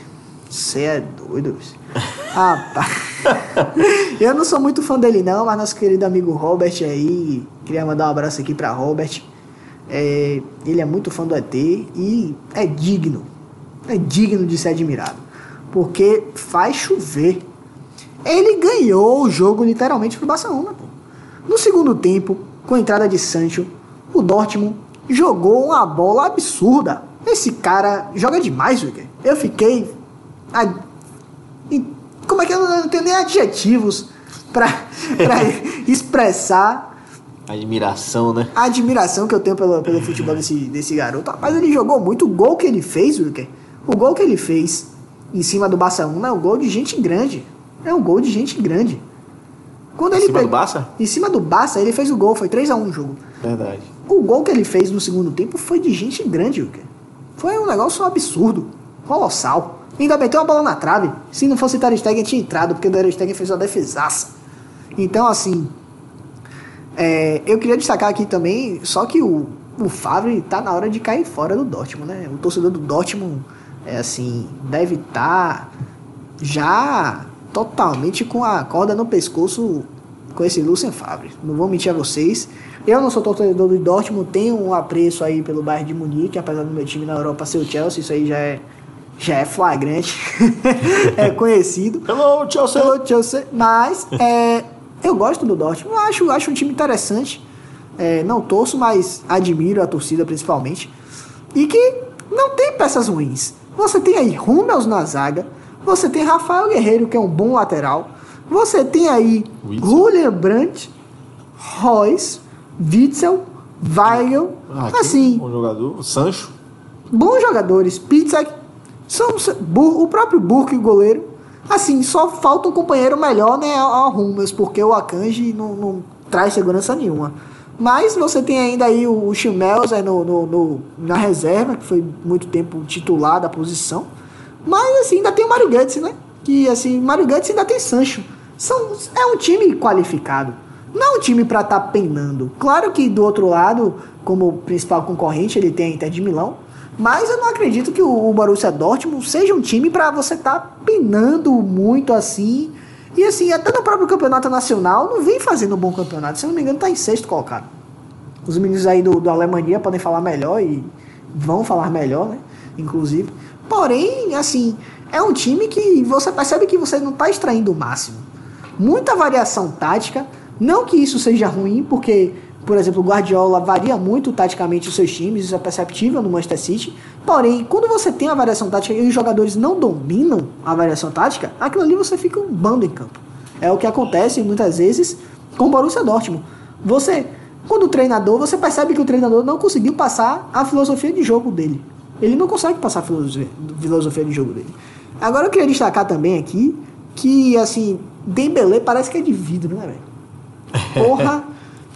Você é doido, Rapaz. eu não sou muito fã dele, não, mas nosso querido amigo Robert aí. Queria mandar um abraço aqui pra Robert. É, ele é muito fã do ET e é digno, é digno de ser admirado, porque faz chover. Ele ganhou o jogo literalmente pro Barcelona. Pô. No segundo tempo, com a entrada de Sancho, o Dortmund jogou uma bola absurda. Esse cara joga demais, Wicker. Eu fiquei. a- Como é que eu não tenho nem adjetivos pra, pra expressar Admiração, né? a admiração que eu tenho pelo, pelo futebol desse, desse garoto. Rapaz, ele jogou muito. O gol que ele fez, Wilker, o gol que ele fez em cima do Barcelona é um gol de gente grande. É um gol de gente grande. Quando Em ele cima do Barça? Em cima do Barça, ele fez o gol, foi 3x1 o jogo. Verdade. O gol que ele fez no segundo tempo foi de gente grande, Wilker. Foi um negócio absurdo, colossal. Ainda meteu a bola na trave. Se não fosse Ter Stegen, tinha entrado, porque o Ter Stegen fez uma defesaça. Então, assim, é, eu queria destacar aqui também, só que o, o Favre tá na hora de cair fora do Dortmund, né? O torcedor do Dortmund, é assim, deve estar já totalmente com a corda no pescoço com esse Lucien Favre. Não vou mentir a vocês. Eu não sou torcedor do Dortmund, tenho um apreço aí pelo bairro de Munique, apesar do meu time na Europa ser o Chelsea, isso aí já é, já é flagrante, é conhecido Hello, Chelsea! pelo Chelsea, mas é, eu gosto do Dortmund, eu acho, acho um time interessante. É, não torço, mas admiro a torcida principalmente. E que não tem peças ruins. Você tem aí Hummels na zaga, você tem Rafael Guerreiro, que é um bom lateral, você tem aí Witzel. Julian Brandt, Royce, Witzel, Weigel, Ah, assim, Um jogador. O Sancho. bons jogadores. Pizza, são o próprio Burke, o goleiro. Assim, só falta um companheiro melhor, né, ao Hummels, porque o Akanji não, não traz segurança nenhuma. Mas você tem ainda aí o Chimels no, no, no- na reserva, que foi muito tempo titular da posição. Mas assim, ainda tem o Mário Götze, né? Que assim, Mário Götze ainda tem Sancho. São, é um time qualificado. Não é um time para estar penando. Claro que do outro lado, como principal concorrente, ele tem a Inter de Milão. Mas eu não acredito que o Borussia Dortmund seja um time para você estar penando muito assim. E assim, até no próprio campeonato nacional, não vem fazendo um bom campeonato. Se eu não me engano, tá em sexto colocado. Os meninos aí do, do Alemanha podem falar melhor e vão falar melhor, né? Inclusive. Porém, assim, é um time que você percebe que você não está extraindo o máximo. Muita variação tática. Não que isso seja ruim, porque, por exemplo, o Guardiola varia muito taticamente os seus times, isso é perceptível no Manchester City. Porém, quando você tem a variação tática e os jogadores não dominam a variação tática, aquilo ali você fica um bando em campo. É o que acontece muitas vezes com o Borussia Dortmund. Você, quando o treinador, você percebe que o treinador não conseguiu passar a filosofia de jogo dele. Ele não consegue passar a filosofia, de jogo dele. Agora eu queria destacar também aqui que, assim, Dembélé parece que é de vidro, né, velho? Porra,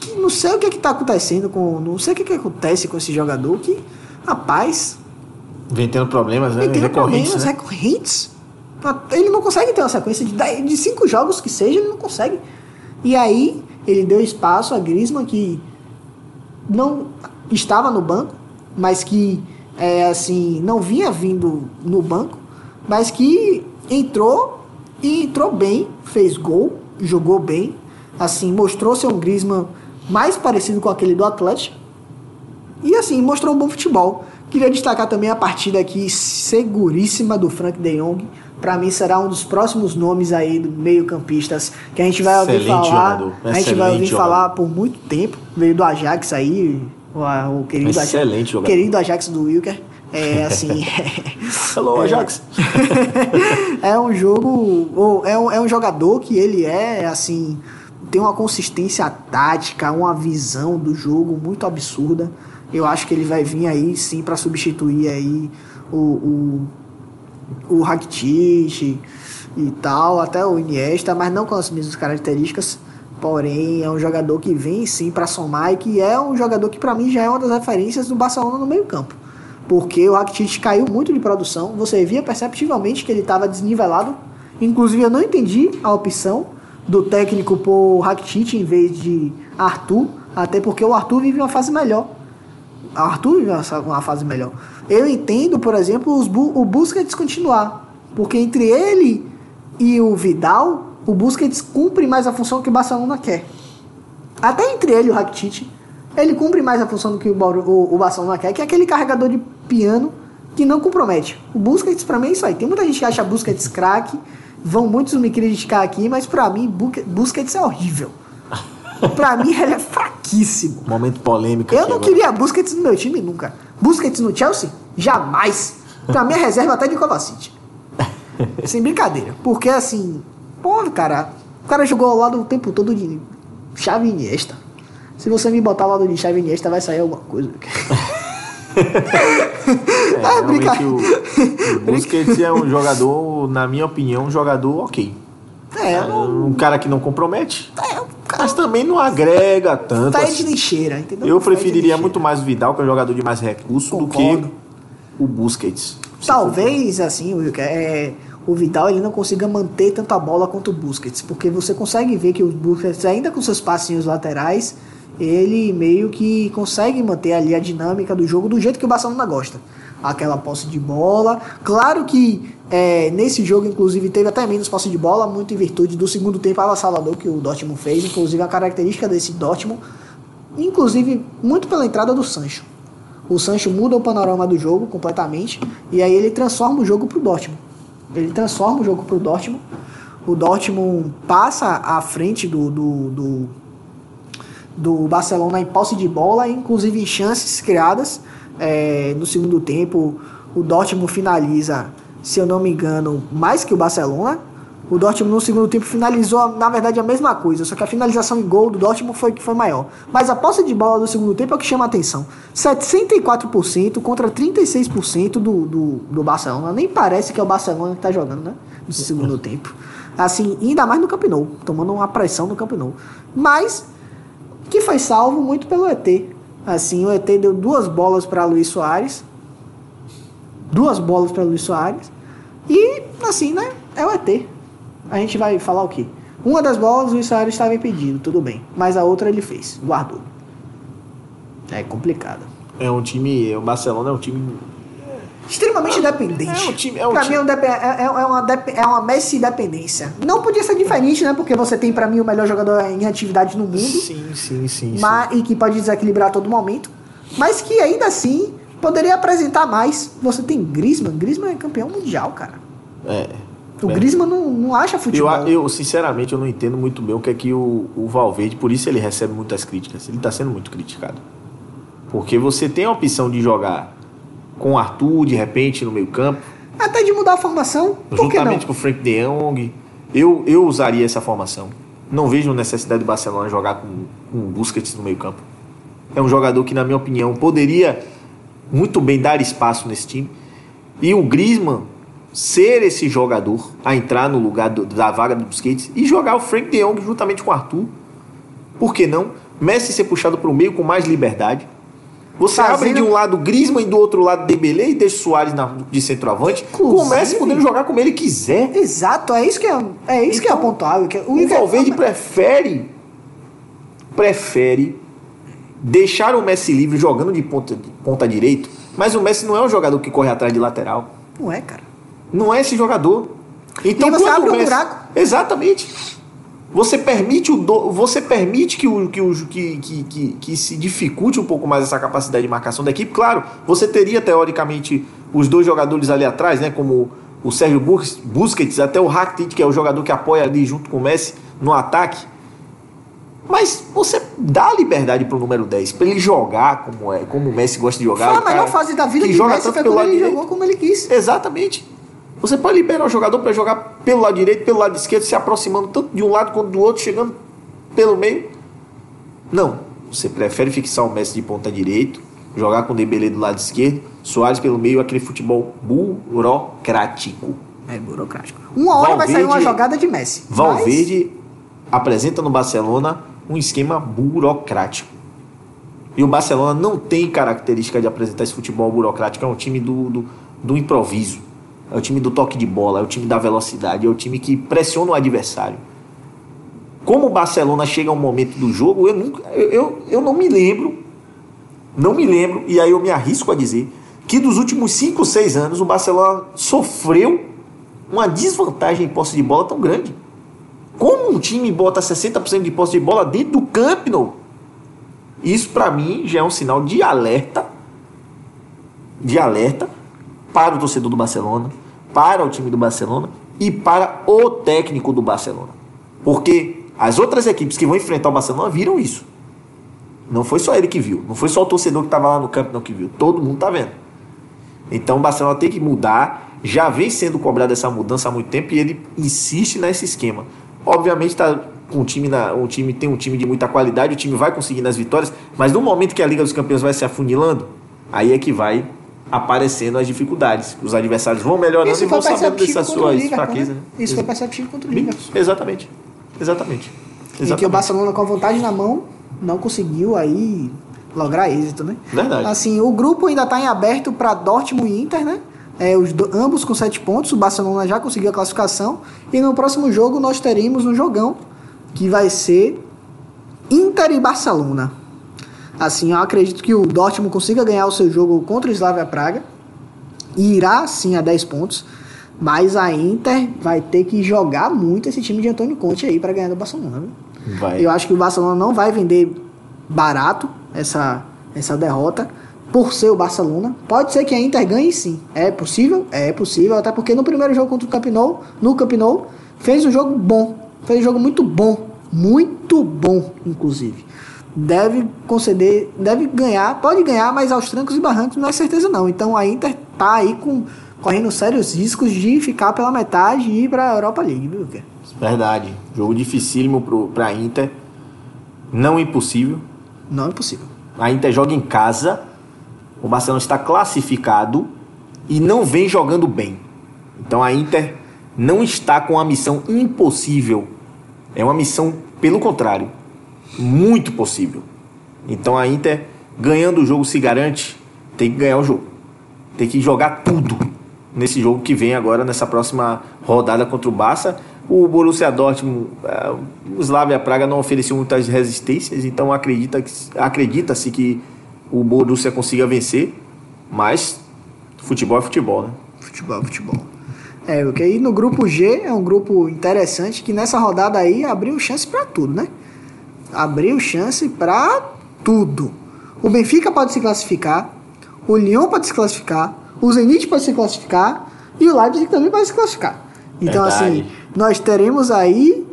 que não sei o que é que tá acontecendo com. Não sei o que, é que acontece com esse jogador que, rapaz, Vem tendo problemas, né? ele tem Recorrentes, problemas né? recorrentes. Ele não consegue ter uma sequência de, dez- de cinco jogos que seja, ele não consegue. E aí, ele deu espaço a Griezmann, que não estava no banco, mas que, é, assim, não vinha vindo no banco, mas que entrou e entrou bem, fez gol, jogou bem, assim, mostrou ser um Griezmann mais parecido com aquele do Atlético. E assim, mostrou um bom futebol. Queria destacar também a partida aqui seguríssima do Frank de Jong. Para mim será um dos próximos nomes aí do meio-campistas que a gente vai ouvir Excelente falar. jogador, A gente vai ouvir jogador. falar por muito tempo. Veio do Ajax aí, o, querido Excelente Ajax, jogador. querido Ajax do Wilker. É assim. Hello, É. Ajax. é um jogo. ou É um, é um jogador que ele é assim. Tem uma consistência tática, uma visão do jogo muito absurda. Eu acho que ele vai vir aí sim para substituir aí o, o, o Rakitic e tal, até o Iniesta, mas não com as mesmas características. Porém, é um jogador que vem sim para somar e que é um jogador que para mim já é uma das referências do Barcelona no meio-campo. Porque o Rakitic caiu muito de produção, você via perceptivelmente que ele estava desnivelado. Inclusive, eu não entendi a opção do técnico por Rakitic em vez de Arthur, até porque o Arthur vive uma fase melhor. O Arthur vive uma fase melhor. Eu entendo, por exemplo, os o Busquets continuar, porque entre ele e o Vidal, o Busquets cumpre mais a função que o Barcelona quer. Até entre ele e o Rakitic, Ele cumpre mais a função do que o, o, o Barcelona quer, que é aquele carregador de piano que não compromete. O Busquets, pra mim, é isso aí. Tem muita gente que acha Busquets craque, vão muitos me criticar aqui, mas pra mim, Busquets é horrível. pra mim, ele é fraquíssimo. Momento polêmico. Eu não agora. queria Busquets no meu time nunca. Busquets no Chelsea? Jamais. Pra mim é reserva até de Kovacic. Sem brincadeira. Porque assim, pô, cara, o cara jogou ao lado o tempo todo de Xavi Iniesta. Se você me botar ao lado de Xavi Iniesta, vai sair alguma coisa. É, Ah, realmente brinca- o, o Busquets é um jogador, na minha opinião, um jogador ok. É, É não, um cara que não compromete, é, o cara mas também não agrega tanto. tá de assim. lixeira, entendeu? Eu de preferiria muito mais o Vidal, que é um jogador de mais recurso, do Concordo. que o Busquets. Talvez, assim, Wilker, é, o Vidal ele não consiga manter tanto a bola quanto o Busquets, porque você consegue ver que o Busquets, ainda com seus passinhos laterais, ele meio que consegue manter ali a dinâmica do jogo do jeito que o Barcelona gosta. Aquela posse de bola. Claro que é, nesse jogo, inclusive, teve até menos posse de bola, muito em virtude do segundo tempo avassalador que o Dortmund fez. Inclusive, a característica desse Dortmund, inclusive, muito pela entrada do Sancho. O Sancho muda o panorama do jogo completamente e aí ele transforma o jogo pro Dortmund. Ele transforma o jogo pro Dortmund. O Dortmund passa à frente do, do, do, do Barcelona em posse de bola, inclusive em chances criadas é, no segundo tempo. O Dortmund finaliza, se eu não me engano, mais que o Barcelona. O Dortmund no segundo tempo finalizou, na verdade, a mesma coisa, só que a finalização em gol do Dortmund foi que foi maior. Mas a posse de bola do segundo tempo é o que chama a atenção. 74% contra 36% do, do, do Barcelona. Nem parece que é o Barcelona que tá jogando, né? No segundo tempo. Assim, ainda mais no Camp Nou, tomando uma pressão no Camp Nou. Mas que foi salvo muito pelo ET. Assim, o ET deu duas bolas para Luiz Soares. Duas bolas para Luiz Soares. E, assim, né? É o ET. A gente vai falar o quê? Uma das bolas o Luiz Soares estava impedido, tudo bem. Mas a outra ele fez, guardou. É complicado. É um time. O Barcelona é um time. Extremamente dependente. É um time- é um pra time- mim é, é- é- é uma, é uma Messi dependência. Não podia ser diferente, né? Porque você tem, pra mim, o melhor jogador em atividade no mundo. Sim, sim, sim. mas, e que pode desequilibrar a todo momento, mas que ainda assim poderia apresentar mais. Você tem Griezmann, Griezmann é campeão mundial, cara. sim. É. O É. Griezmann não, não acha Eu, futebol. eu, sinceramente, eu não entendo muito bem o que é que o, o Valverde, por isso ele recebe muitas críticas. Ele está sendo muito criticado. Porque você tem a opção de jogar com o Arthur, de repente, no meio-campo, Até de mudar a formação, por que não? juntamente com o Frank de Jong. Eu, eu usaria essa formação. Não vejo necessidade do Barcelona jogar com, com o Busquets no meio-campo. É um jogador que, na minha opinião, poderia muito bem dar espaço nesse time. E o Griezmann ser esse jogador a entrar no lugar do- da vaga do Busquets e jogar o Frank de Jong juntamente com o Arthur. Por que não? Messi ser puxado para o meio com mais liberdade. Você Fazendo- abre de um lado Griezmann e do outro lado Dembélé e deixa o Soares na, de centroavante. O Inclusive- Messi podendo jogar como ele quiser. Exato, é isso que é, é, isso que é Então, pontuável. Que, O Valverde prefere prefere deixar o Messi livre jogando de ponta, de ponta direito, mas o Messi não é um jogador que corre atrás de lateral. Não é, cara. Não é esse jogador. Então E você abre o um Messi- buraco. Exatamente. Você permite o do- você permite que, o, que, o, que, que, que, que se dificulte um pouco mais essa capacidade de marcação da equipe. Claro, você teria teoricamente os dois jogadores ali atrás, né, como o Sérgio Bus- Busquets, até o Rakitic, que é o jogador que apoia ali junto com o Messi no ataque. Mas você dá liberdade pro número 10, para ele jogar como é, como o Messi gosta de jogar. Foi a o melhor fase da vida que de joga Messi foi quando ele direito. jogou como ele quis. Exatamente. Você pode liberar o jogador para jogar pelo lado direito, pelo lado esquerdo, se aproximando tanto de um lado quanto do outro, chegando pelo meio. Não. Você prefere fixar o Messi de ponta direito, jogar com o Dembélé do lado esquerdo, Soares pelo meio, aquele futebol burocrático. É burocrático. Uma hora vai sair uma Valverde- jogada de Messi. Mas- Valverde apresenta no Barcelona um esquema burocrático. E o Barcelona não tem característica de apresentar esse futebol burocrático. É um time do, do, do improviso. É o time do toque de bola, é o time da velocidade, é o time que pressiona o adversário. Como o Barcelona chega a um momento do jogo, eu, nunca, eu, eu, eu não me lembro, não me lembro, e aí eu me arrisco a dizer, que dos últimos 5, 6 anos o Barcelona sofreu uma desvantagem em posse de bola tão grande. Como um time bota 60% de posse de bola dentro do Camp Nou? Isso para mim já é um sinal de alerta, de alerta para o torcedor do Barcelona, para o time do Barcelona e para o técnico do Barcelona. Porque as outras equipes que vão enfrentar o Barcelona viram isso. Não foi só ele que viu, não foi só o torcedor que estava lá no campo não que viu, todo mundo tá vendo. Então o Barcelona tem que mudar, já vem sendo cobrada essa mudança há muito tempo e ele insiste nesse esquema. Obviamente tá um time na, um time tem um time de muita qualidade, o time vai conseguindo as vitórias, mas no momento que a Liga dos Campeões vai se afunilando, aí é que vai aparecendo as dificuldades. Os adversários vão melhorando Isso e vão sabendo dessas suas Liverpool, fraquezas. né? né? Isso foi perceptível contra o Liverpool. Exatamente. Exatamente. Em que o Exatamente. Barcelona com a vontade na mão não conseguiu aí lograr êxito, né? Verdade. Assim, o grupo ainda está em aberto para Dortmund e Inter, né? É, os do- ambos com sete pontos, o Barcelona já conseguiu a classificação. E no próximo jogo nós teremos um jogão que vai ser Inter e Barcelona. Assim, eu acredito que o Dortmund consiga ganhar o seu jogo contra o Slavia Praga e irá sim a 10 pontos. Mas a Inter vai ter que jogar muito esse time de Antônio Conte aí para ganhar do Barcelona. Eu acho que o Barcelona não vai vender barato essa, essa derrota por ser o Barcelona. Pode ser que a Inter ganhe sim. É possível? É possível, até porque no primeiro jogo contra o Camp Nou, no Camp Nou, fez um jogo bom. Fez um jogo muito bom. Muito bom, inclusive. Deve conceder, deve ganhar, pode ganhar, mas aos trancos e barrancos não é certeza não. Então a Inter tá aí com correndo sérios riscos de ficar pela metade e ir para a Europa League, viu? Luca? Verdade. Jogo dificílimo pro, pra Inter. Não impossível. Não é possível. A Inter joga em casa. O Barcelona está classificado e não vem jogando bem. Então a Inter não está com uma missão impossível. É uma missão, pelo contrário, muito possível. Então a Inter, ganhando o jogo, se garante, tem que ganhar o jogo. Tem que jogar tudo nesse jogo que vem agora, nessa próxima rodada contra o Barça. O Borussia Dortmund, eh, o Slavia Praga não ofereceu muitas resistências, então acredita acredita-se que o Borussia consiga vencer, mas futebol é futebol, né? Futebol, futebol. É, porque aí no grupo G é um grupo interessante que nessa rodada aí abriu chance pra tudo, né? Abriu chance pra tudo. O Benfica pode se classificar, o Lyon pode se classificar, o Zenit pode se classificar e o Leipzig também pode se classificar. Então, Verdade. assim, nós teremos aí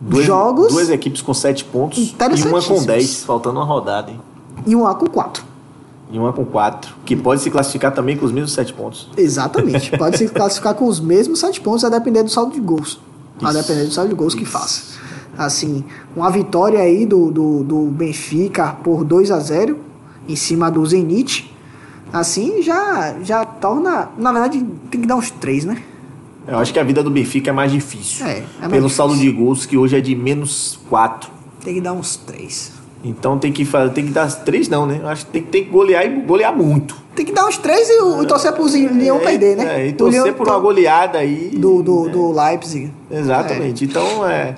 Duas, jogos duas equipes com sete pontos e uma com. 10, faltando uma rodada, hein? e um A com quatro. E uma com quatro, que pode se classificar também com os mesmos sete pontos. Exatamente. Pode se classificar com os mesmos sete pontos, a depender do saldo de gols. A Isso. depender do saldo de gols que faça. Assim, uma vitória aí do, do, do Benfica por 2 a 0 em cima do Zenit. Assim, já, já torna. Na verdade, tem que dar uns três, né? Eu acho que a vida do Benfica é mais difícil. É, é mais pelo difícil. saldo de gols, que hoje é de menos quatro. Tem que dar uns três. Então tem que fazer, tem que dar três não, né? Eu acho que tem, tem que golear e golear muito. Tem que dar uns três e, o- e torcer pro Leão É, perder, né? É, e torcer Lyon por uma to- goleada aí. do, do, né? do Leipzig. Exatamente. Então é,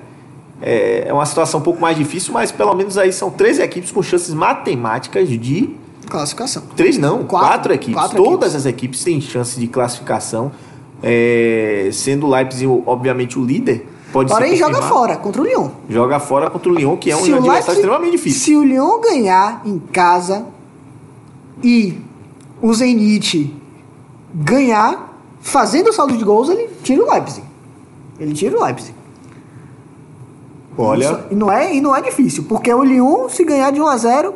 é, é uma situação um pouco mais difícil, mas pelo menos aí são três equipes com chances matemáticas de. Classificação. Três não, Quatro. quatro, equipes. Quatro Todas as equipes têm chance de classificação. é, sendo o Leipzig, obviamente, o líder. Pode Porém, joga fora contra o Lyon. Joga fora contra o Lyon, que é um Se adversário Leipzig- extremamente difícil. Se o Lyon ganhar em casa e o Zenit ganhar, fazendo o saldo de gols, ele tira o Leipzig. Ele tira o Leipzig. Olha, e não é e não é difícil, porque o Lyon se ganhar de 1 a 0,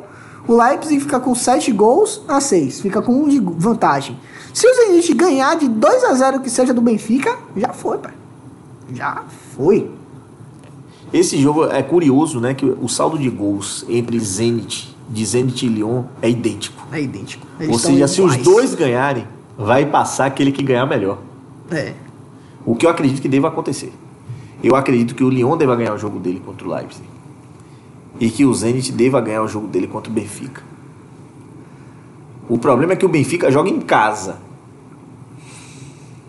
o Leipzig fica com 7 gols a 6, fica com 1 de vantagem. Se o Zenit ganhar de 2 a 0 que seja do Benfica, já foi, pai. Já foi. esse jogo é curioso, né? Que o saldo de gols entre Zenit, de Zenit e Lyon é idêntico. É idêntico. Ou Eles seja, estão se os dois ganharem, vai passar aquele que ganhar melhor. É. O que eu acredito que deva acontecer. Eu acredito que o Lyon deva ganhar o jogo dele contra o Leipzig. E que o Zenit deva ganhar o jogo dele contra o Benfica. O problema é que o Benfica joga em casa.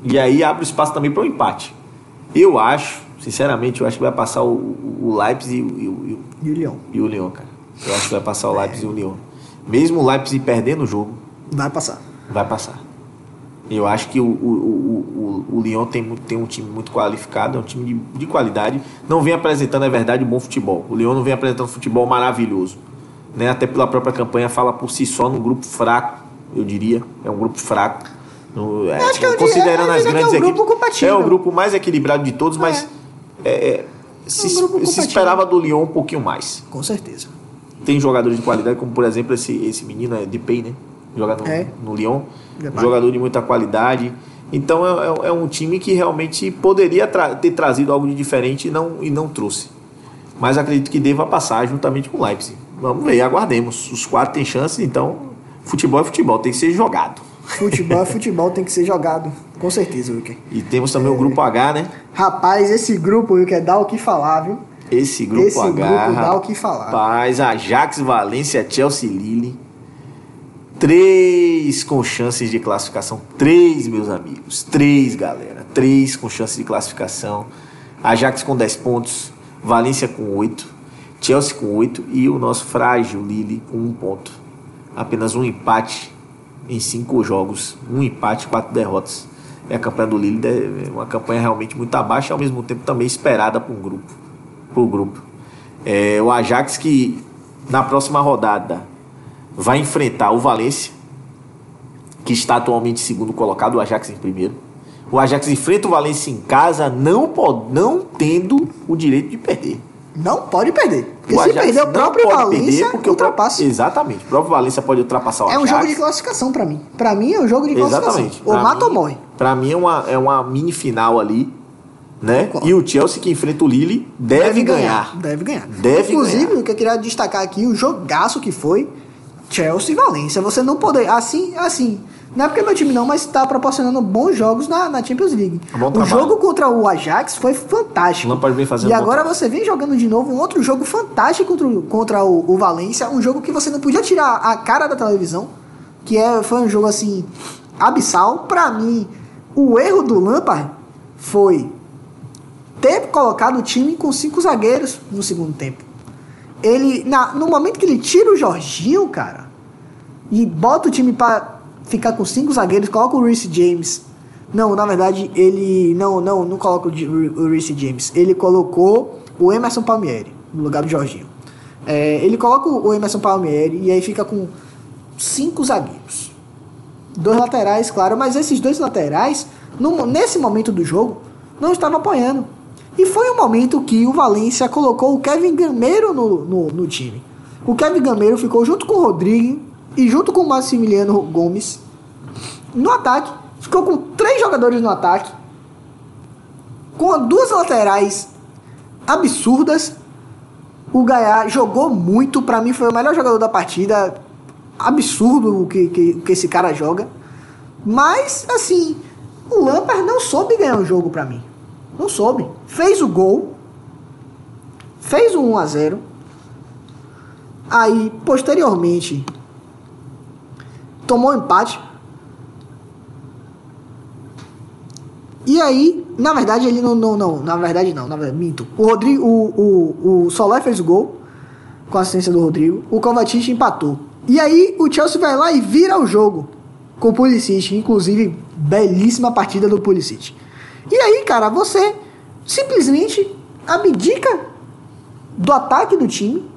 E aí abre espaço também para o empate. Eu acho, sinceramente, eu acho que vai passar o, o Leipzig e o, e o- E o Lyon e o Lyon, cara. Eu acho que vai passar o Leipzig e o Lyon. Mesmo o Leipzig perdendo o jogo, vai passar. vai passar. Eu acho que o, o, o, o, Lyon tem, tem um time muito qualificado, é um time de, de qualidade. Não vem apresentando, é verdade, um bom futebol. O Lyon não vem apresentando futebol maravilhoso. né? Até pela própria campanha fala por si só num grupo fraco, eu diria. É um grupo fraco. No, é, considerando diria- as que grandes é um grupo equipes. É o grupo mais equilibrado de todos, mas é, é, se, um se esperava do Lyon um pouquinho mais. Com certeza. Tem jogadores de qualidade, como por exemplo esse, esse menino é Depay, né? Joga no, É. no Lyon. Depay. Jogador de muita qualidade. Então é, é- é um time que realmente poderia tra- ter trazido algo de diferente e não, e não trouxe. Mas acredito que deva passar juntamente com o Leipzig. Vamos ver, aguardemos. Os quatro têm chance, então futebol é futebol, tem que ser jogado. Futebol é futebol, tem que ser jogado. Com certeza, Wilker. E temos também o grupo H, né? Rapaz, esse grupo, Wilker, dá o que falar, viu? Esse grupo Esse H. grupo dá o que falar. Rapaz, Ajax, Valência, Chelsea Lille. Três com chances de classificação. Três, meus amigos. Três, galera. Três com chances de classificação. Ajax com 10 pontos. Valência com 8. Chelsea com 8. E o nosso frágil Lille com 1 ponto. Apenas um empate em cinco jogos. Um empate, quatro derrotas. E a campanha do Lille é uma campanha realmente muito abaixo ao mesmo tempo também esperada para um grupo. Pro grupo. É, o Ajax que na próxima rodada vai enfrentar o Valência, que está atualmente segundo colocado, o Ajax em primeiro. O Ajax enfrenta o Valência em casa, não, pode, não tendo o direito de perder. Não pode perder. Porque o se Ajax perder o próprio Valência, porque o ultrapassa. Exatamente. O próprio Valência pode ultrapassar o É um Ajax. jogo de classificação pra mim. Pra mim é um jogo de classificação. Exatamente. Ou Pra mata ou mim- morre. Pra mim é uma, é uma mini final ali, né? E o Chelsea que enfrenta o Lille deve, ganhar. Deve ganhar. Deve Inclusive, ganhar. o que eu queria destacar aqui, o jogaço que foi Chelsea e Valência. Você não poder. Assim, assim. Não é porque é meu time não, mas está proporcionando bons jogos na, na Champions League. Bom o trabalho. jogo contra o Ajax foi fantástico. Lampard vem fazendo e agora trabalho. você vem jogando de novo um outro jogo fantástico contra, o- contra o, o Valência. Um jogo que você não podia tirar a cara da televisão. Que é, foi um jogo assim, abissal. Pra mim, o erro do Lampard foi ter colocado o time com cinco zagueiros no segundo tempo. Ele, na, no momento que ele tira o Jorginho, cara, e bota o time pra ficar com cinco zagueiros, coloca o Reece James. Não, na verdade, ele não, não, não coloca o Reece James. Ele colocou o Emerson Palmieri no lugar do Jorginho. É, ele coloca o Emerson Palmieri e aí fica com cinco zagueiros. Dois laterais, claro, mas esses dois laterais, no- nesse momento do jogo, não estavam apoiando. E foi um momento que o Valência colocou o Kevin Gameiro no, no, no time. O Kevin Gameiro ficou junto com o Rodrigo e junto com o Maximiliano Gomes no ataque. Ficou com três jogadores no ataque, com duas laterais absurdas. O Gaiá jogou muito, pra mim foi o melhor jogador da partida. Absurdo o que, que, que esse cara joga. Mas, assim, o Lampard não soube ganhar o jogo pra mim. Não soube. Fez o gol. Fez o 1 a 0 Aí, posteriormente, tomou um empate. E aí, na verdade, ele não. Não, não na verdade, não. Na verdade, minto. O Rodrigo. O, o, o Solé fez o gol. Com a assistência do Rodrigo. O Kovacic empatou. E aí, o Chelsea vai lá e vira o jogo. Com o Pulisic. Inclusive, belíssima partida do Pulisic. E aí, cara, você simplesmente abdica do ataque do time.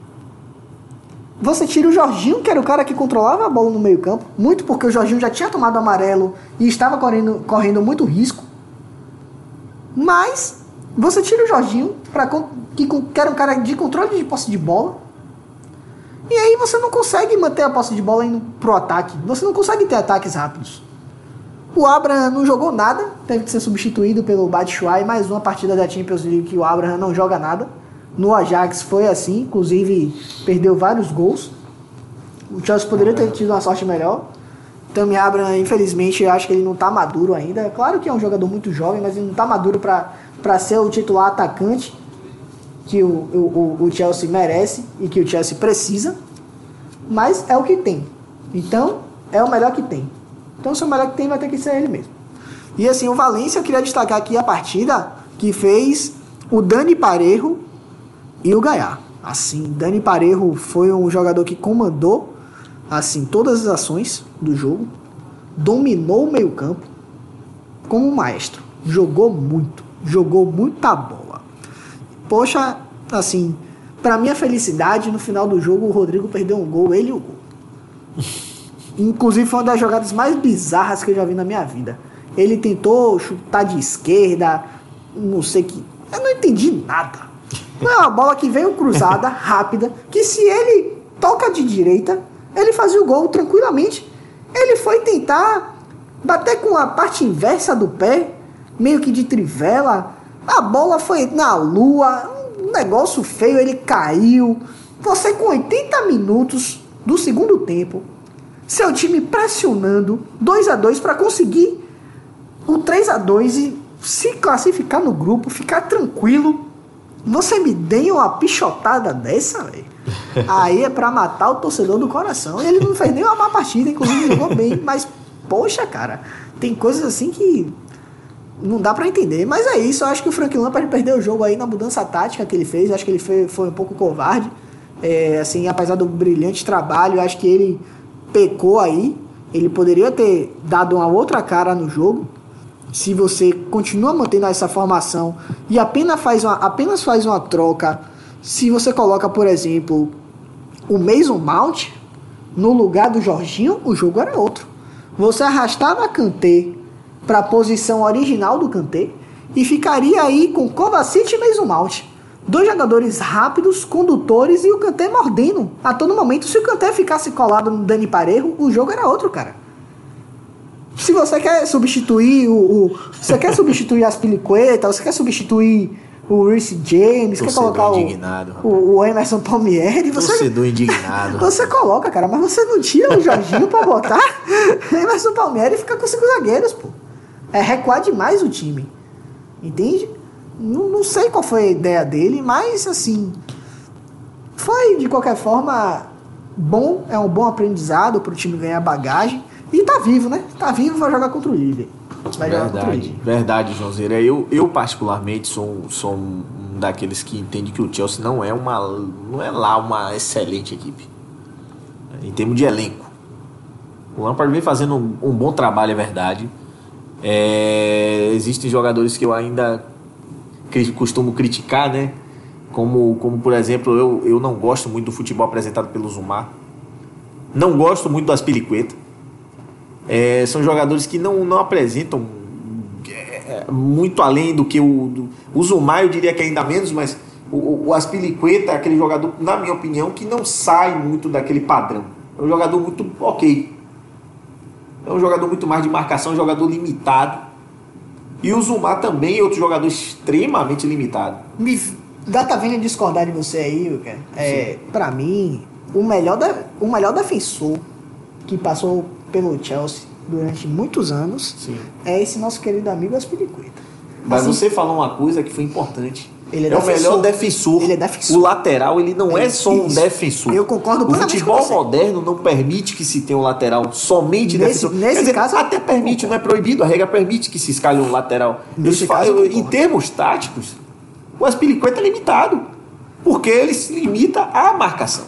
Você tira o Jorginho, que era o cara que controlava a bola no meio-campo, muito porque o Jorginho já tinha tomado amarelo e estava correndo, correndo muito risco. Mas você tira o Jorginho, pra, que, que era um cara de controle de posse de bola. E aí você não consegue manter a posse de bola indo pro ataque. Você não consegue ter ataques rápidos. O Abraham não jogou nada, teve que ser substituído pelo Batshuayi, mais uma partida da Champions League que o Abraham não joga nada. No Ajax foi assim, inclusive perdeu vários gols. O Chelsea poderia ter tido uma sorte melhor. Tammy Abraham, infelizmente, eu acho que ele não tá maduro ainda. Claro que é um jogador muito jovem, mas ele não tá maduro para ser o titular atacante que o, o- o Chelsea merece e que o Chelsea precisa. Mas é o que tem. Então, é o melhor que tem. Então, o melhor que tem, vai ter que ser ele mesmo. E assim, o Valência, eu queria destacar aqui a partida que fez o Dani Parejo e o Gaiá. Assim, Dani Parejo foi um jogador que comandou assim todas as ações do jogo, dominou o meio-campo como um maestro, jogou muito, jogou muita bola. Poxa, assim, Pra minha felicidade, no final do jogo, o Rodrigo perdeu um gol, ele e o gol. Inclusive foi uma das jogadas mais bizarras que eu já vi na minha vida. Ele tentou chutar de esquerda, não sei que. Eu não entendi nada. Não é uma bola que veio cruzada, rápida, que se ele toca de direita, ele fazia o gol tranquilamente. Ele foi tentar bater com a parte inversa do pé, meio que de trivela. A bola foi na lua, um negócio feio, ele caiu. Você com 80 minutos do segundo tempo, seu time pressionando 2 a 2 para conseguir o 3 a 2 e se classificar no grupo, ficar tranquilo. Você me dê uma pichotada dessa, velho. Aí é pra matar o torcedor do coração. Ele não fez nem uma má partida, inclusive jogou bem, mas poxa, cara, tem coisas assim que não dá para entender. Mas é isso, eu acho que o Frank Lampard perdeu o jogo aí na mudança tática que ele fez. Eu acho que ele foi, foi um pouco covarde. É, assim, apesar do brilhante trabalho, acho que ele pecou aí. Ele poderia ter dado uma outra cara no jogo se você continua mantendo essa formação e apenas faz uma, apenas faz uma troca, se você coloca, por exemplo, o Mason Mount no lugar do Jorginho, o jogo era outro. Você arrastava Kanté para a posição original do Kanté e ficaria aí com Kovacic e Mason Mount. Dois jogadores rápidos, condutores e o Kanté mordendo a todo momento. Se o Kanté ficasse colado no Dani Parejo, o jogo era outro, cara. Se você quer substituir o. o você quer substituir as Piliquetas, você quer substituir o Reece James, quer colocar o, o, o, Emerson Palmieri, você. Torcedor indignado. Você coloca, cara, mas você não tira o Jorginho pra botar Emerson Palmieri e fica com cinco zagueiros, pô. É recuar demais o time. Entende? Não, não sei qual foi a ideia dele, mas assim. Foi, de qualquer forma, bom, é um bom aprendizado pro time ganhar bagagem. E tá vivo, né? Tá vivo, vai jogar contra o líder. Vai verdade, jogar contra o. Verdade, Joãozeira. Eu, eu particularmente sou, sou um daqueles que entende que o Chelsea não é uma não é lá uma excelente equipe em termos de elenco. O Lampard vem fazendo um, um bom trabalho, é verdade. É, existem jogadores que eu ainda costumo criticar, né? Como, como por exemplo, eu, eu não gosto muito do futebol apresentado pelo Zumar. Não gosto muito das Piliquetas. É, são jogadores que não, não apresentam é, muito além do que o. Do, o Zumar, eu diria que ainda menos, mas o, o Aspilicueta é aquele jogador, na minha opinião, que não sai muito daquele padrão. É um jogador muito ok. É um jogador muito mais de marcação, um jogador limitado. E o Zumar também é outro jogador extremamente limitado. Me dá tá vendo discordar de você aí, Wilker. É, pra mim, o melhor, da, o melhor defensor que passou pelo Chelsea durante muitos anos Sim. é esse nosso querido amigo Aspiricueta. Mas assim, você falou uma coisa que foi importante. Ele é, é o melhor defensor. Ele é defensor. O lateral, ele não é, é só um defensor. Eu concordo O futebol moderno não permite que se tenha um lateral somente nesse, defensor. Nesse dizer, caso, até permite, não é proibido, a regra permite que se escalhe um lateral. Nesse caso, eu, em termos táticos, o Aspilicueta é limitado. Porque ele se limita à marcação.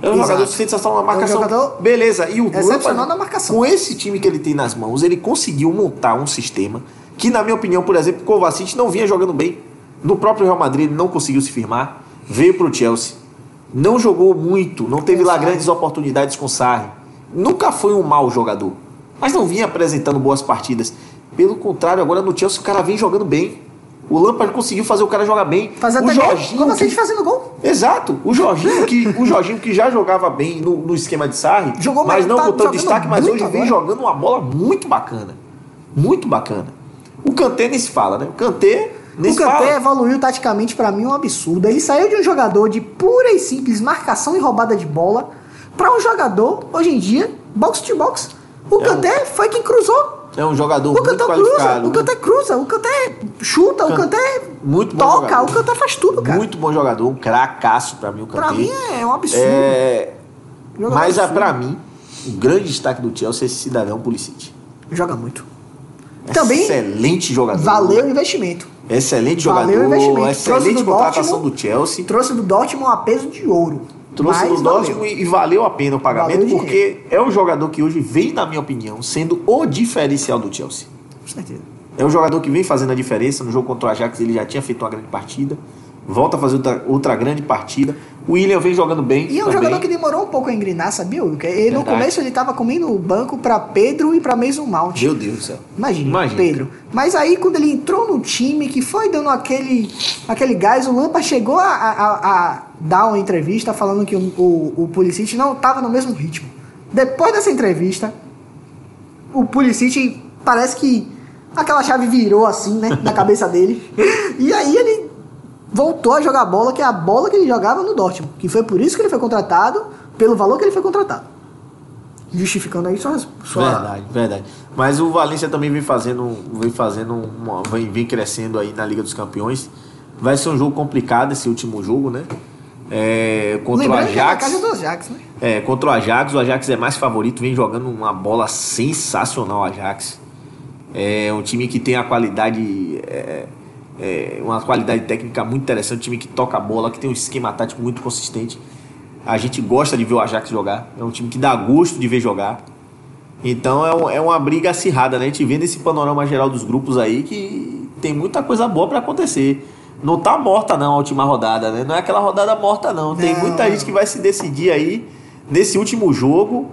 É um Exato. jogador de sensação na marcação. É um jogador Beleza. E o excepcional na marcação. Com esse time que ele tem nas mãos, ele conseguiu montar um sistema que, na minha opinião, por exemplo, o Kovacic não vinha jogando bem. No próprio Real Madrid não conseguiu se firmar. Veio para o Chelsea. Não jogou muito, não teve lá grandes oportunidades com o Sarri. Nunca foi um mau jogador. Mas não vinha apresentando boas partidas. Pelo contrário, agora no Chelsea o cara vem jogando bem. O Lampard conseguiu fazer o cara jogar bem. Fazer o Jorginho. Como que... fazendo gol? Exato. O Jorginho, que, o Jorginho que já jogava bem no, no esquema de Sarri, Jogou mas não tá botou destaque, mas hoje vem jogando uma bola muito bacana. Muito bacana. O Kanté nem se fala, né? O Kanté. O Kanté evoluiu taticamente para mim um absurdo. Ele saiu de um jogador de pura e simples marcação e roubada de bola para um jogador, hoje em dia, box to box. O é Kanté um... foi quem cruzou é um jogador o muito qualificado. Cruza, o Canté cruza, o Canté chuta, o Canté muito toca, jogador. o Canté faz tudo, cara. Muito bom jogador, um cracaço pra mim o Canté. Pra mim é um absurdo. É... Mas absurdo. pra mim, o grande destaque do Chelsea é esse cidadão Pulisic. Joga muito. Também excelente jogador. Valeu o investimento. Excelente jogador. Valeu o investimento. Excelente contratação Dortmund, do Chelsea. Trouxe do Dortmund a peso de ouro. Trouxe no Dortmund e valeu a pena o pagamento, porque é um jogador que hoje vem, na minha opinião, sendo o diferencial do Chelsea. Com certeza. É um jogador que vem fazendo a diferença. No jogo contra o Ajax ele já tinha feito uma grande partida. Volta a fazer outra, outra grande partida. O William vem jogando bem. E é um também. jogador que demorou um pouco a engrenar, sabia? Wilker? E no Verdade. começo ele tava comendo o banco pra Pedro e pra Mason Mount. Meu Deus do céu. Imagina, Imagina. Pedro. Mas aí quando ele entrou no time, que foi dando aquele, aquele gás, o Lampa chegou a, a- a dar uma entrevista falando que o, o, o Pulisic não estava no mesmo ritmo. Depois dessa entrevista, o Pulisic parece que aquela chave virou assim, né, na cabeça dele. E aí ele voltou a jogar bola, que é a bola que ele jogava no Dortmund. Que foi por isso que ele foi contratado, pelo valor que ele foi contratado. Justificando aí sua... Verdade, verdade. Mas o Valência também vem fazendo, vem fazendo, uma- vem, vem crescendo aí na Liga dos Campeões. Vai ser um jogo complicado esse último jogo, né? É, contra Lembrando o que é na Ajax. casa do Ajax, né? É, contra o Ajax, o Ajax é mais favorito, vem jogando uma bola sensacional, o Ajax. É um time que tem a qualidade, é, é, uma qualidade técnica muito interessante, um time que toca a bola, que tem um esquema tático muito consistente. A gente gosta de ver o Ajax jogar, é um time que dá gosto de ver jogar. Então é, um- é uma briga acirrada, né? A gente vê nesse panorama geral dos grupos aí que tem muita coisa boa pra acontecer. Não tá morta não a última rodada, né? Não é aquela rodada morta não. Tem Não. muita gente que vai se decidir aí nesse último jogo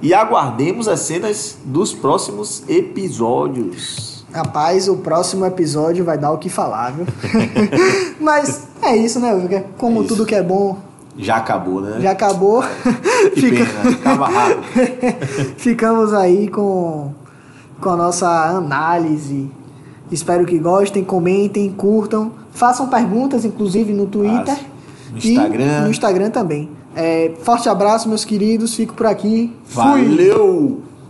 e aguardemos as cenas dos próximos episódios. Rapaz, o próximo episódio vai dar o que falar, viu? Mas é isso, né, Wilker? Como É tudo que é bom Já acabou, né? já acabou. Que Fica- pena, acaba rápido. Ficamos aí com, com a nossa análise. Espero que gostem, comentem, curtam, façam perguntas, inclusive no Twitter. No e Instagram. no Instagram também. É, forte abraço, meus queridos. Fico por aqui. Fui! Valeu!